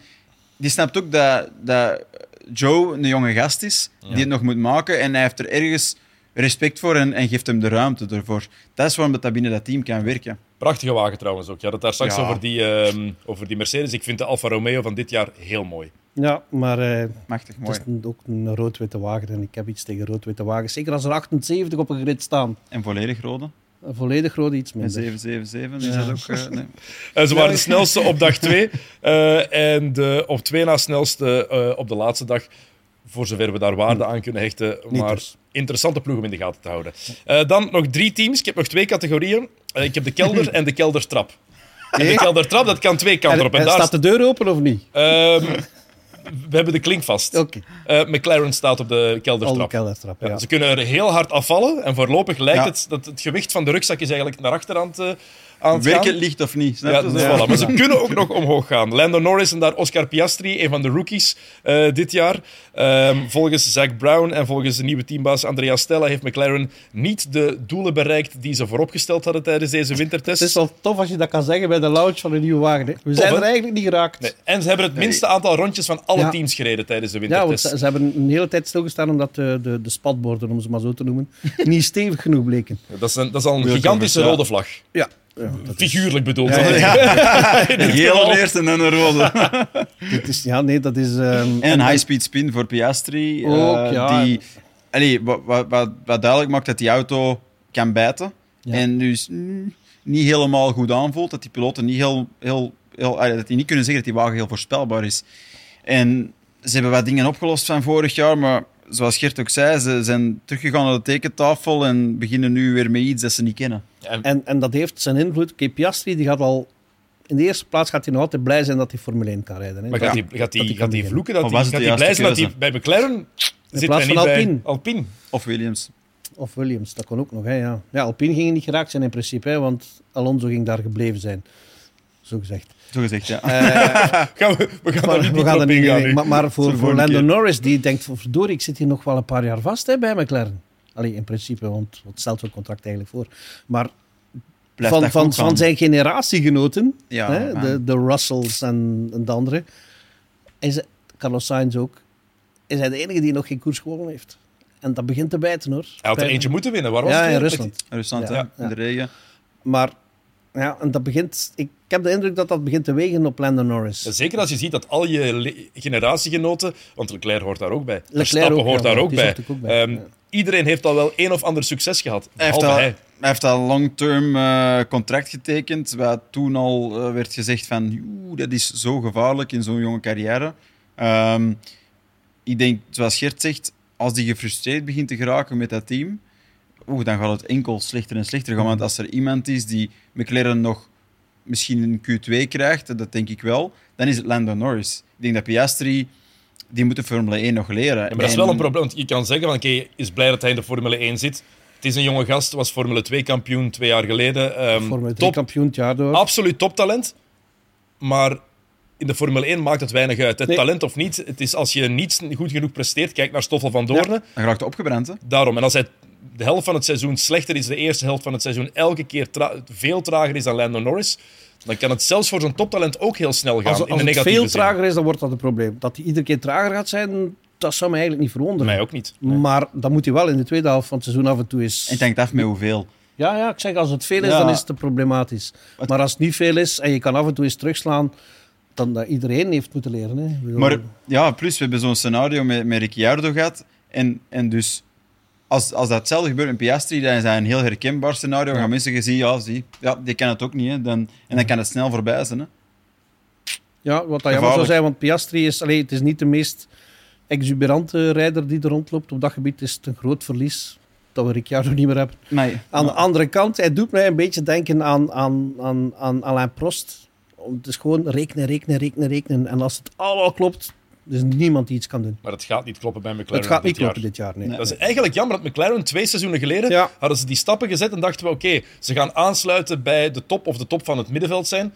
Die snapt ook dat, dat Joe een jonge gast is, die het nog moet maken. En hij heeft er ergens respect voor en, en geeft hem de ruimte ervoor. Dat is waarom dat binnen dat team kan werken. Prachtige wagen trouwens ook. Ja, dat daar straks over, die, uh, over die Mercedes. Ik vind de Alfa Romeo van dit jaar heel mooi. Ja, maar uh, Machtig mooi. het is ook een rood-witte wagen en ik heb iets tegen rood-witte wagens. Zeker als er 78 op een grid staan. En volledig rode? Volledig rode iets minder. 777 is dat ook... Uh, nee. en ze waren de snelste op dag 2 uh, en de op twee na snelste uh, op de laatste dag voor zover we daar waarde aan kunnen hechten. Maar dus. interessante ploeg om in de gaten te houden. Uh, dan nog drie teams. Ik heb nog twee categorieën. Uh, ik heb de kelder en de keldertrap. En de keldertrap, dat kan twee kanten op. En, en daar staat de deur open of niet? We hebben de klink vast. Okay. Uh, McLaren staat op de keldertrap. keldertrap ja. Ja, ze kunnen er heel hard afvallen. En voorlopig lijkt het dat het gewicht van de rugzak is eigenlijk naar achterhand aan Werk het licht of niet? Ja, dus voilà. Maar ze kunnen ook nog omhoog gaan. Lando Norris en daar Oscar Piastri, een van de rookies uh, dit jaar. Um, volgens Zach Brown en volgens de nieuwe teambaas Andrea Stella heeft McLaren niet de doelen bereikt die ze vooropgesteld hadden tijdens deze wintertest. Het is wel tof als je dat kan zeggen bij de launch van een nieuwe wagen. Hè? We tof, zijn er eigenlijk niet geraakt. Nee. En ze hebben het minste aantal rondjes van alle ja. teams gereden tijdens de wintertest. Ja, want ze, ze, hebben een hele tijd stilgestaan omdat de, de, de spatborden, om ze maar zo te noemen, niet stevig genoeg bleken. Dat is, een, dat is al een gigantische rode vlag. Ja. Ja, Figuurlijk bedoeld. Ja, ja. eerst en dan een rode. Dit is, ja, nee, dat is... Um, en een high-speed spin voor Piastri. Ook, uh, ja. Die, allee, wat, wat, wat, duidelijk maakt dat die auto kan bijten. En dus mm, niet helemaal goed aanvoelt. Dat die piloten niet heel... heel, heel allee, dat die niet kunnen zeggen dat die wagen heel voorspelbaar is. En ze hebben wat dingen opgelost van vorig jaar, maar zoals Gert ook zei, ze zijn teruggegaan naar de tekentafel en beginnen nu weer met iets dat ze niet kennen. En, en, en dat heeft zijn invloed. Kijk, Piastri die gaat al... In de eerste plaats gaat hij nog altijd blij zijn dat hij Formule 1 kan rijden. Hè. Maar gaat hij, gaat hij, gaat hij vloeken? Dat hij, gaat hij blij zijn dat hij bij McLaren in zit plaats van Alpine. Alpine. Of Williams. Of Williams, dat kon ook nog. Hè, ja. ja, Alpine ging niet geraakt zijn in principe, hè, want Alonso ging daar gebleven zijn. Zo gezegd. Zo gezegd, ja. Uh, gaan we, we gaan maar, we gaan er niet in. Maar, maar voor, voor Lando Norris, die denkt, verdorie, ik zit hier nog wel een paar jaar vast hè, bij McLaren. Allee, in principe, want wat stelt zo'n contract eigenlijk voor? Maar van, van, van zijn generatiegenoten, ja, hè, de, de Russells en, en de anderen, is Carlos Sainz ook, is hij de enige die nog geen koers gewonnen heeft. En dat begint te bijten hoor. Hij had er eentje moeten winnen. Waar was ja, in Rusland. Rusland, ja, in de regen. Maar ja, en dat begint, ik, ik heb de indruk dat dat begint te wegen op Lando Norris. Zeker als je ziet dat al je generatiegenoten, want Leclerc hoort daar ook bij, Leclerc ook, hoort ja, daar ook bij. zit ook bij, Um, ja. Iedereen heeft al wel één of ander succes gehad, Hij heeft, al, hij. hij heeft al long-term eh, contract getekend, waar toen al eh, werd gezegd van "Oeh, dat is zo gevaarlijk in zo'n jonge carrière. Ehm, ik denk, zoals Gert zegt, als die gefrustreerd begint te geraken met dat team, oeh, dan gaat het enkel slechter en slechter gaan. Want als er iemand is die McLaren nog misschien een Q2 krijgt, dat denk ik wel, dan is het Lando Norris. Ik denk dat Piastri, die moet de Formule 1 nog leren. Ja, maar dat is wel een probleem, want je kan zeggen van oké, is blij dat hij in de Formule 1 zit. Het is een jonge gast, was Formule 2 kampioen twee jaar geleden. Ehm, Formule 3 top, kampioen het jaar door. absoluut toptalent. Maar in de Formule 1 maakt het weinig uit. Het Nee. talent of niet, het is als je niet goed genoeg presteert, kijk naar Stoffel van Doornen. Dan raakt hij opgebrand, hè? Daarom. En als hij de helft van het seizoen slechter is, de eerste helft van het seizoen elke keer tra- veel trager is dan Lando Norris, dan kan het zelfs voor zo'n toptalent ook heel snel gaan. Als, in de het negatieve veel zin. trager is, dan wordt dat een probleem. Dat hij iedere keer trager gaat zijn, dat zou me eigenlijk niet verwonderen. Mij ook niet. Maar dan moet hij wel in de tweede helft van het seizoen af en toe eens... En het hangt af met hoeveel. Ja, ja, ik zeg, als het veel is, Ja. dan is het te problematisch. Wat- Maar als het niet veel is en je kan af en toe eens terugslaan, dan dat iedereen heeft moeten leren. Hè. Bedoel, Maar ja, plus we hebben zo'n scenario met, met Ricciardo gehad. En, en dus, als, als dat hetzelfde gebeurt met Piastri, dan is dat een heel herkenbaar scenario. Dan gaan mensen gaan zien, ja, zie, ja, die kan het ook niet. Hè. Dan, en dan kan het snel voorbij zijn. Hè. Ja, wat dat jammer zou zijn, want Piastri is, allee, het is niet de meest exuberante rijder die er rondloopt. Op dat gebied is het een groot verlies dat we Ricciardo niet meer hebben. Nee. Aan de andere kant, hij doet mij een beetje denken aan, aan, aan, aan Alain Prost. Het is gewoon rekenen, rekenen, rekenen, rekenen. En als het allemaal klopt, Er is niemand die iets kan doen. Maar het gaat niet kloppen bij McLaren. Het gaat niet dit jaar. kloppen dit jaar, nee. Dat is eigenlijk jammer dat McLaren twee seizoenen geleden Ja. hadden ze die stappen gezet en dachten we oké, ze gaan aansluiten bij de top of de top van het middenveld zijn.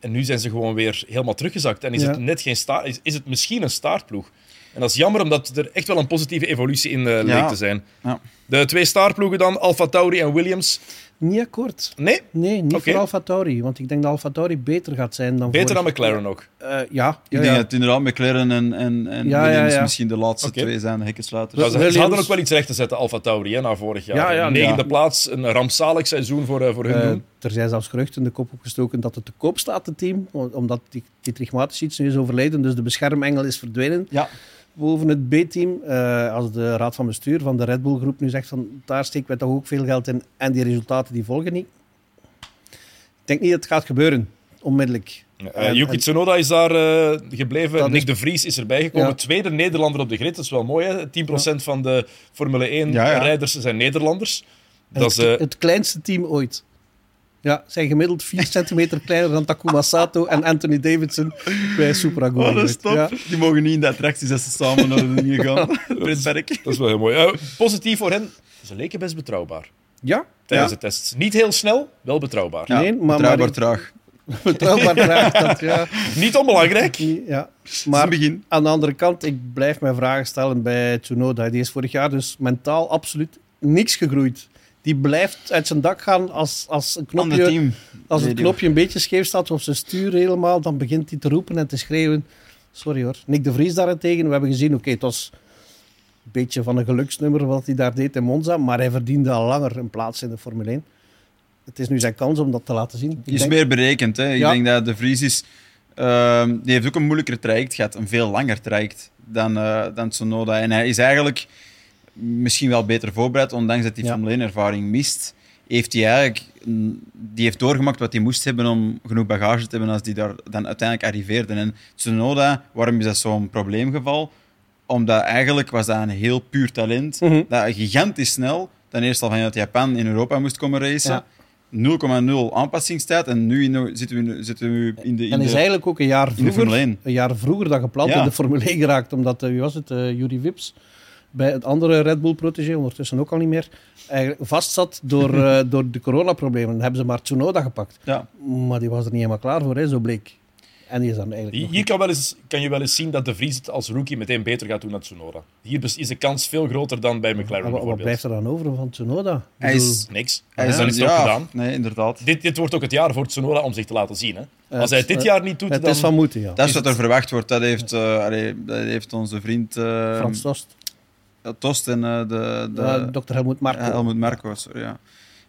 En nu zijn ze gewoon weer helemaal teruggezakt. En is, Ja. het, net geen sta is, is het misschien een staartploeg. En dat is jammer, omdat er echt wel een positieve evolutie in eh, leek te zijn. Ja. De twee staarploegen dan, Alfa Tauri en Williams. Niet akkoord. Nee, Nee, niet voor Alfa Tauri. Want ik denk dat Alfa Tauri beter gaat zijn dan beter dan McLaren ook. Eh, ja, Ik ja, denk ja. dat het inderdaad McLaren en, en, en Ja, Williams ja. misschien de laatste twee zijn, de hekkensluiters. Ja, ze, Williams- hadden ook wel iets recht te zetten, Alfa Tauri, hè, na vorig jaar. Ja, ja, Negende ja. plaats, een rampzalig seizoen voor, eh, voor hun Eh, doen. er zijn zelfs geruchten in de kop opgestoken dat het te koop staat, het team. Omdat die, Dietrich Mateschitz nu is overleden, dus de beschermengel is verdwenen Ja, boven het B-team. Eh, als de raad van bestuur van de Red Bull groep nu zegt van daar steken wij toch ook veel geld in en die resultaten die volgen niet. Ik denk niet dat het gaat gebeuren, onmiddellijk. Eh En- Yuki Tsunoda is daar eh, gebleven. Dat Nick is- de Vries is erbij gekomen. Ja. Tweede Nederlander op de grid. Dat is wel mooi. Hè? 10% van de Formule 1 Ja, ja. rijders zijn Nederlanders. Dat is, eh, het kleinste team ooit. Ja, zijn gemiddeld 4 centimeter kleiner dan Takuma Sato en Anthony Davidson bij Supra oh, dat is ooit. top. Ja. Die mogen niet in de attracties als ze samen naar de dingen gaan. Berk. dat is wel heel mooi. Positief voor hen. Ze leken best betrouwbaar ja, tijdens Ja. de tests. Niet heel snel, wel betrouwbaar. Ja, Nee, maar- betrouwbaar maar- traag. betrouwbaar traag. Dat, ja. Niet onbelangrijk. Ja. Maar, begin. aan de andere kant, ik blijf mij vragen stellen bij Tsunoda. Die is vorig jaar dus mentaal absoluut niks gegroeid. Die blijft uit zijn dak gaan als, als, een knopje, team. als het knopje een beetje scheef staat op zijn stuur helemaal. Dan begint hij te roepen en te schreeuwen. Sorry hoor. Nick de Vries daarentegen, we hebben gezien, oké, het was een beetje van een geluksnummer wat hij daar deed in Monza. Maar hij verdiende al langer een plaats in de Formule 1. Het is nu zijn kans om dat te laten zien. Die is denk- meer berekend. Hè. Ik denk dat de Vries is... ehm, die heeft ook een moeilijker traject gehad. Een veel langer traject dan, eh dan Tsunoda. En hij is eigenlijk misschien wel beter voorbereid, ondanks dat hij Ja. Formule 1-ervaring mist. Heeft hij eigenlijk... Die heeft doorgemaakt wat hij moest hebben om genoeg bagage te hebben als die daar dan uiteindelijk arriveerde. En Tsunoda, waarom is dat zo'n probleemgeval? Omdat eigenlijk was dat een heel puur talent. Mhm. Dat gigantisch snel, ten eerste al vanuit Japan in Europa moest komen racen. Ja. 0,0 aanpassingstijd. En nu in, zitten, we, zitten we in de, in En is de, eigenlijk ook een jaar vroeger, 1. een jaar vroeger dan gepland Ja. in de Formule 1 geraakt. Omdat, eh, wie was het, eh Yuri Vips, bij het andere Red Bull protégé, ondertussen ook al niet meer, eigenlijk vastzat door, eh, door de coronaproblemen. Dan hebben ze maar Tsunoda gepakt. Ja. Maar die was er niet helemaal klaar voor, hè, zo bleek. En die is dan eigenlijk Hier kan, wel eens, kan je wel eens zien dat de Vries het als rookie meteen beter gaat doen dan Tsunoda. Hier is de kans veel groter dan bij McLaren Maar wat, blijft er dan over van Tsunoda? Hij is- Niks. Hij is dan het ook ja, gedaan. Nee, inderdaad. Dit, dit wordt ook het jaar voor Tsunoda om zich te laten zien. Hè? Als hij het dit jaar niet doet, Het dan... is van moeten, ja. Dat is wat er verwacht wordt. Dat heeft, eh, allee, dat heeft onze vriend eh, Frans Tost, Tost en eh, de, de, Dr. Helmoet Marko. ja, Helmut Marko. Sorry, ja.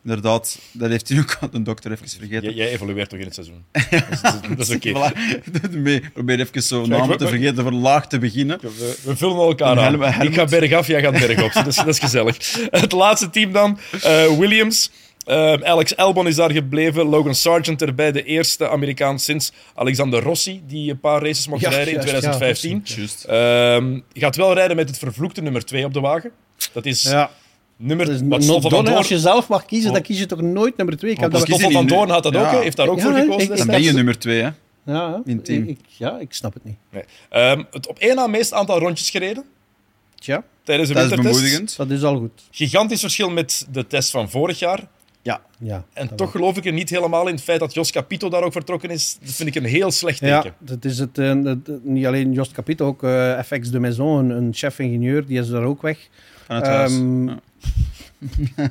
Inderdaad, dat heeft hij ook de dokter even vergeten. Jij, jij evolueert toch in het seizoen. dat is, dat is oké. Voilà. Probeer even zo namen we- te vergeten van laag te beginnen. We, we vullen elkaar aan. Helmut- Ik ga Helmut- bergaf, jij gaat bergop. Dat is, dat is gezellig. Het laatste team dan, eh, Williams. Eh, Alex Albon is daar gebleven. Logan Sargent erbij, de eerste Amerikaan sinds Alexander Rossi, die een paar races mocht Ja, rijden in juist, ja, 2015. Juist. Ehm, gaat wel rijden met het vervloekte nummer 2 op de wagen. Dat is Ja, nummer... dat is wat Stoffel van. Doorn- Als je zelf mag kiezen, Oh. dan kies je toch nooit nummer 2. Ik heb Oh, dat dus Stoffel van Doorn had dat ook, Ja. heeft daar ook Ja, voor ik- gekozen. ik- Dan ben je nummer twee, hè? Ja, team. Ik, ja, ik snap het niet. Nee. Ehm, het op één na meest aantal rondjes gereden Tja, tijdens de Dat is wintertest. bemoedigend. dat is al goed. Gigantisch verschil met de test van vorig jaar. Ja. Ja, En toch geloof ik er niet helemaal in het feit dat Jos Capito daar ook vertrokken is. Dat vind ik een heel slecht teken. Ja, dat is het, eh, het- niet alleen Jost Capito, ook eh, FX de Maison, een, een chef-ingenieur, die is daar ook weg. Van het huis. Ehm, Ja.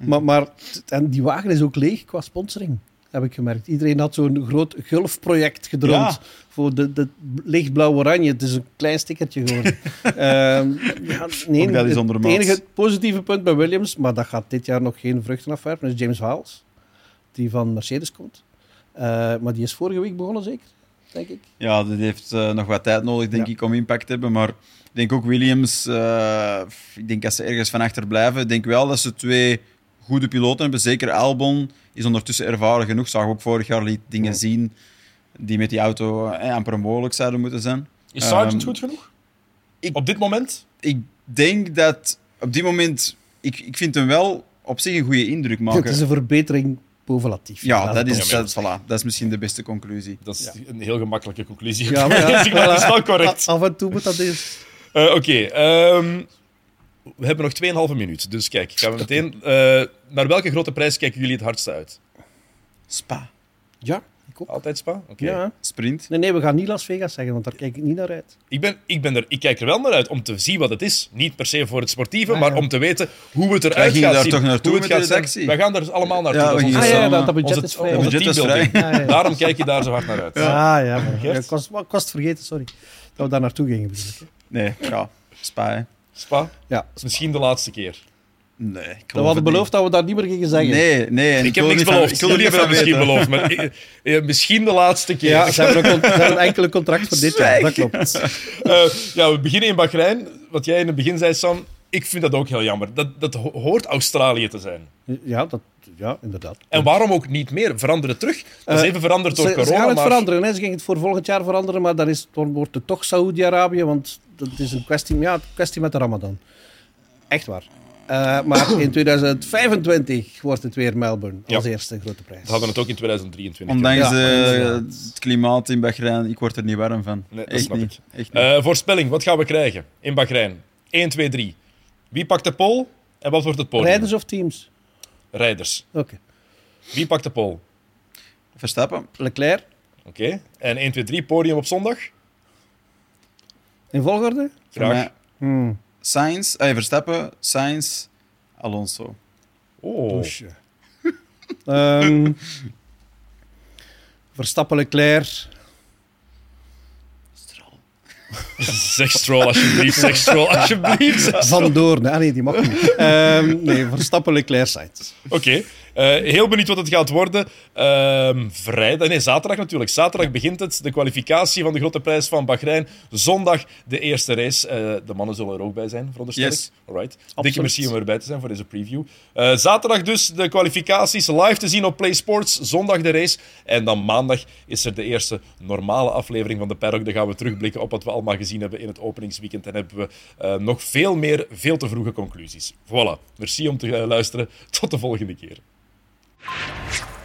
maar, maar en die wagen is ook leeg qua sponsoring, heb ik gemerkt. Iedereen had zo'n groot gulfproject gedroomd Ja. voor de, de lichtblauw-oranje. Het is een klein stickertje geworden. Ehm, ja, nee, dat is het enige positieve punt bij Williams, maar dat gaat dit jaar nog geen vruchten afwerpen, is James Vowles, die van Mercedes komt. Eh, maar die is vorige week begonnen, zeker? Denk ik. Ja, dat heeft eh, nog wat tijd nodig, denk Ja. ik, om impact te hebben. Maar ik denk ook Williams, eh, ik denk dat ze ergens van achter blijven. Ik denk wel dat ze twee goede piloten hebben. Zeker Albon is ondertussen ervaren genoeg. Zag ook vorig jaar liet dingen Ja. zien die met die auto eh, amper mogelijk zouden moeten zijn. Is Sargent Ehm, goed genoeg? ik- Op dit moment? Ik denk dat op dit moment, ik, ik vind hem wel op zich een goede indruk maken. Het is een verbetering boven Latifi. Ja, dat is, dat, voilà, dat is misschien de beste conclusie. Dat is een heel gemakkelijke conclusie. Ja, maar ja, dat is wel correct. Af en toe moet dat eens. Uh, Oké, okay, um, we hebben nog 2,5 minuut. Dus kijk, gaan we meteen... Uh, naar welke grote prijs kijken jullie het hardste uit? Spa. Ja, ik ook. Altijd Spa? Oké. Okay. Ja. Sprint? Nee, nee, we gaan niet Las Vegas zeggen, want daar kijk ik niet naar uit. Ik, ben, ik, ben er, ik kijk er wel naar uit om te zien wat het is. Niet per se voor het sportieve, ah, maar om te weten hoe het eruit gaat daar zien. toch naartoe hoe het gaat zijn. Wij gaan er allemaal naartoe. Ja, dat ah, ja, dat, dat budget onze, is vrij. Onze budget is vrij. Ja, ja. Daarom kijk je daar zo hard naar uit. Ja, ah, ja. Maar, ik was, was vergeten, sorry. Dat we daar naartoe gingen. Nee, ja. Spa, hè. Spa? Ja. Misschien de laatste keer. Nee, ik we hadden beloofd dat we dat niet meer gingen zeggen. Nee, nee. En ik, ik heb niks beloofd. ik jullie hebben dat misschien beloofd. Maar ik, eh, misschien de laatste keer. Ja, ze hebben een, ze hebben een enkele contract voor dit jaar. Dat klopt. Uh, ja, we beginnen in Bahrein. Wat jij in het begin zei, Sam. Ik vind dat ook heel jammer. Dat, dat hoort Australië te zijn. Ja, dat, ja, inderdaad. En waarom ook niet meer? Veranderen terug? Dat is even veranderd door ze, corona. Ze gaan het maar... veranderen. Hè. Ze gingen het voor volgend jaar veranderen, maar dan, is, dan wordt het toch Saoedi-Arabië, want dat is een kwestie, ja, kwestie met de Ramadan. Echt waar. Uh, maar in 2025 wordt het weer Melbourne als ja. eerste grote prijs. We hadden het ook in 2023. Ondanks ja, uh, het klimaat in Bahrein, ik word er niet warm van. Nee, dat Echt snap niet. ik. Echt niet. Uh, voorspelling, wat gaan we krijgen in Bahrein? 1, 2, 3. Wie pakt de pole en wat wordt het podium? Rijders of teams? Rijders. Oké. Okay. Wie pakt de pole? Verstappen. Leclerc. Oké. Okay. En 1, 2, 3, podium op zondag? In volgorde? Graag. Hmm. Sainz, eh, Verstappen, Sainz, Alonso. Oh. um, Verstappen, Leclerc. zeg Stroll, alsjeblieft. Zeg Stroll, alsjeblieft. Van Doorn. Ah, nee, die mag niet. Um, nee, Verstappen, Leclerc, Sainz. Oké. Okay. Uh, heel benieuwd wat het gaat worden. Uh, vrijdag, nee, zaterdag natuurlijk. Zaterdag begint het, de kwalificatie van de grote prijs van Bahrein. Zondag de eerste race. Uh, de mannen zullen er ook bij zijn, veronderstel ik. Yes. Alright. Dikke merci om erbij te zijn voor deze preview. Eh, zaterdag dus de kwalificaties live te zien op Play Sports. Zondag de race. En dan maandag is er de eerste normale aflevering van de Paddock. Dan gaan we terugblikken op wat we allemaal gezien hebben in het openingsweekend. En hebben we eh, nog veel meer, veel te vroege conclusies. Voilà. Merci om te luisteren. Tot de volgende keer. you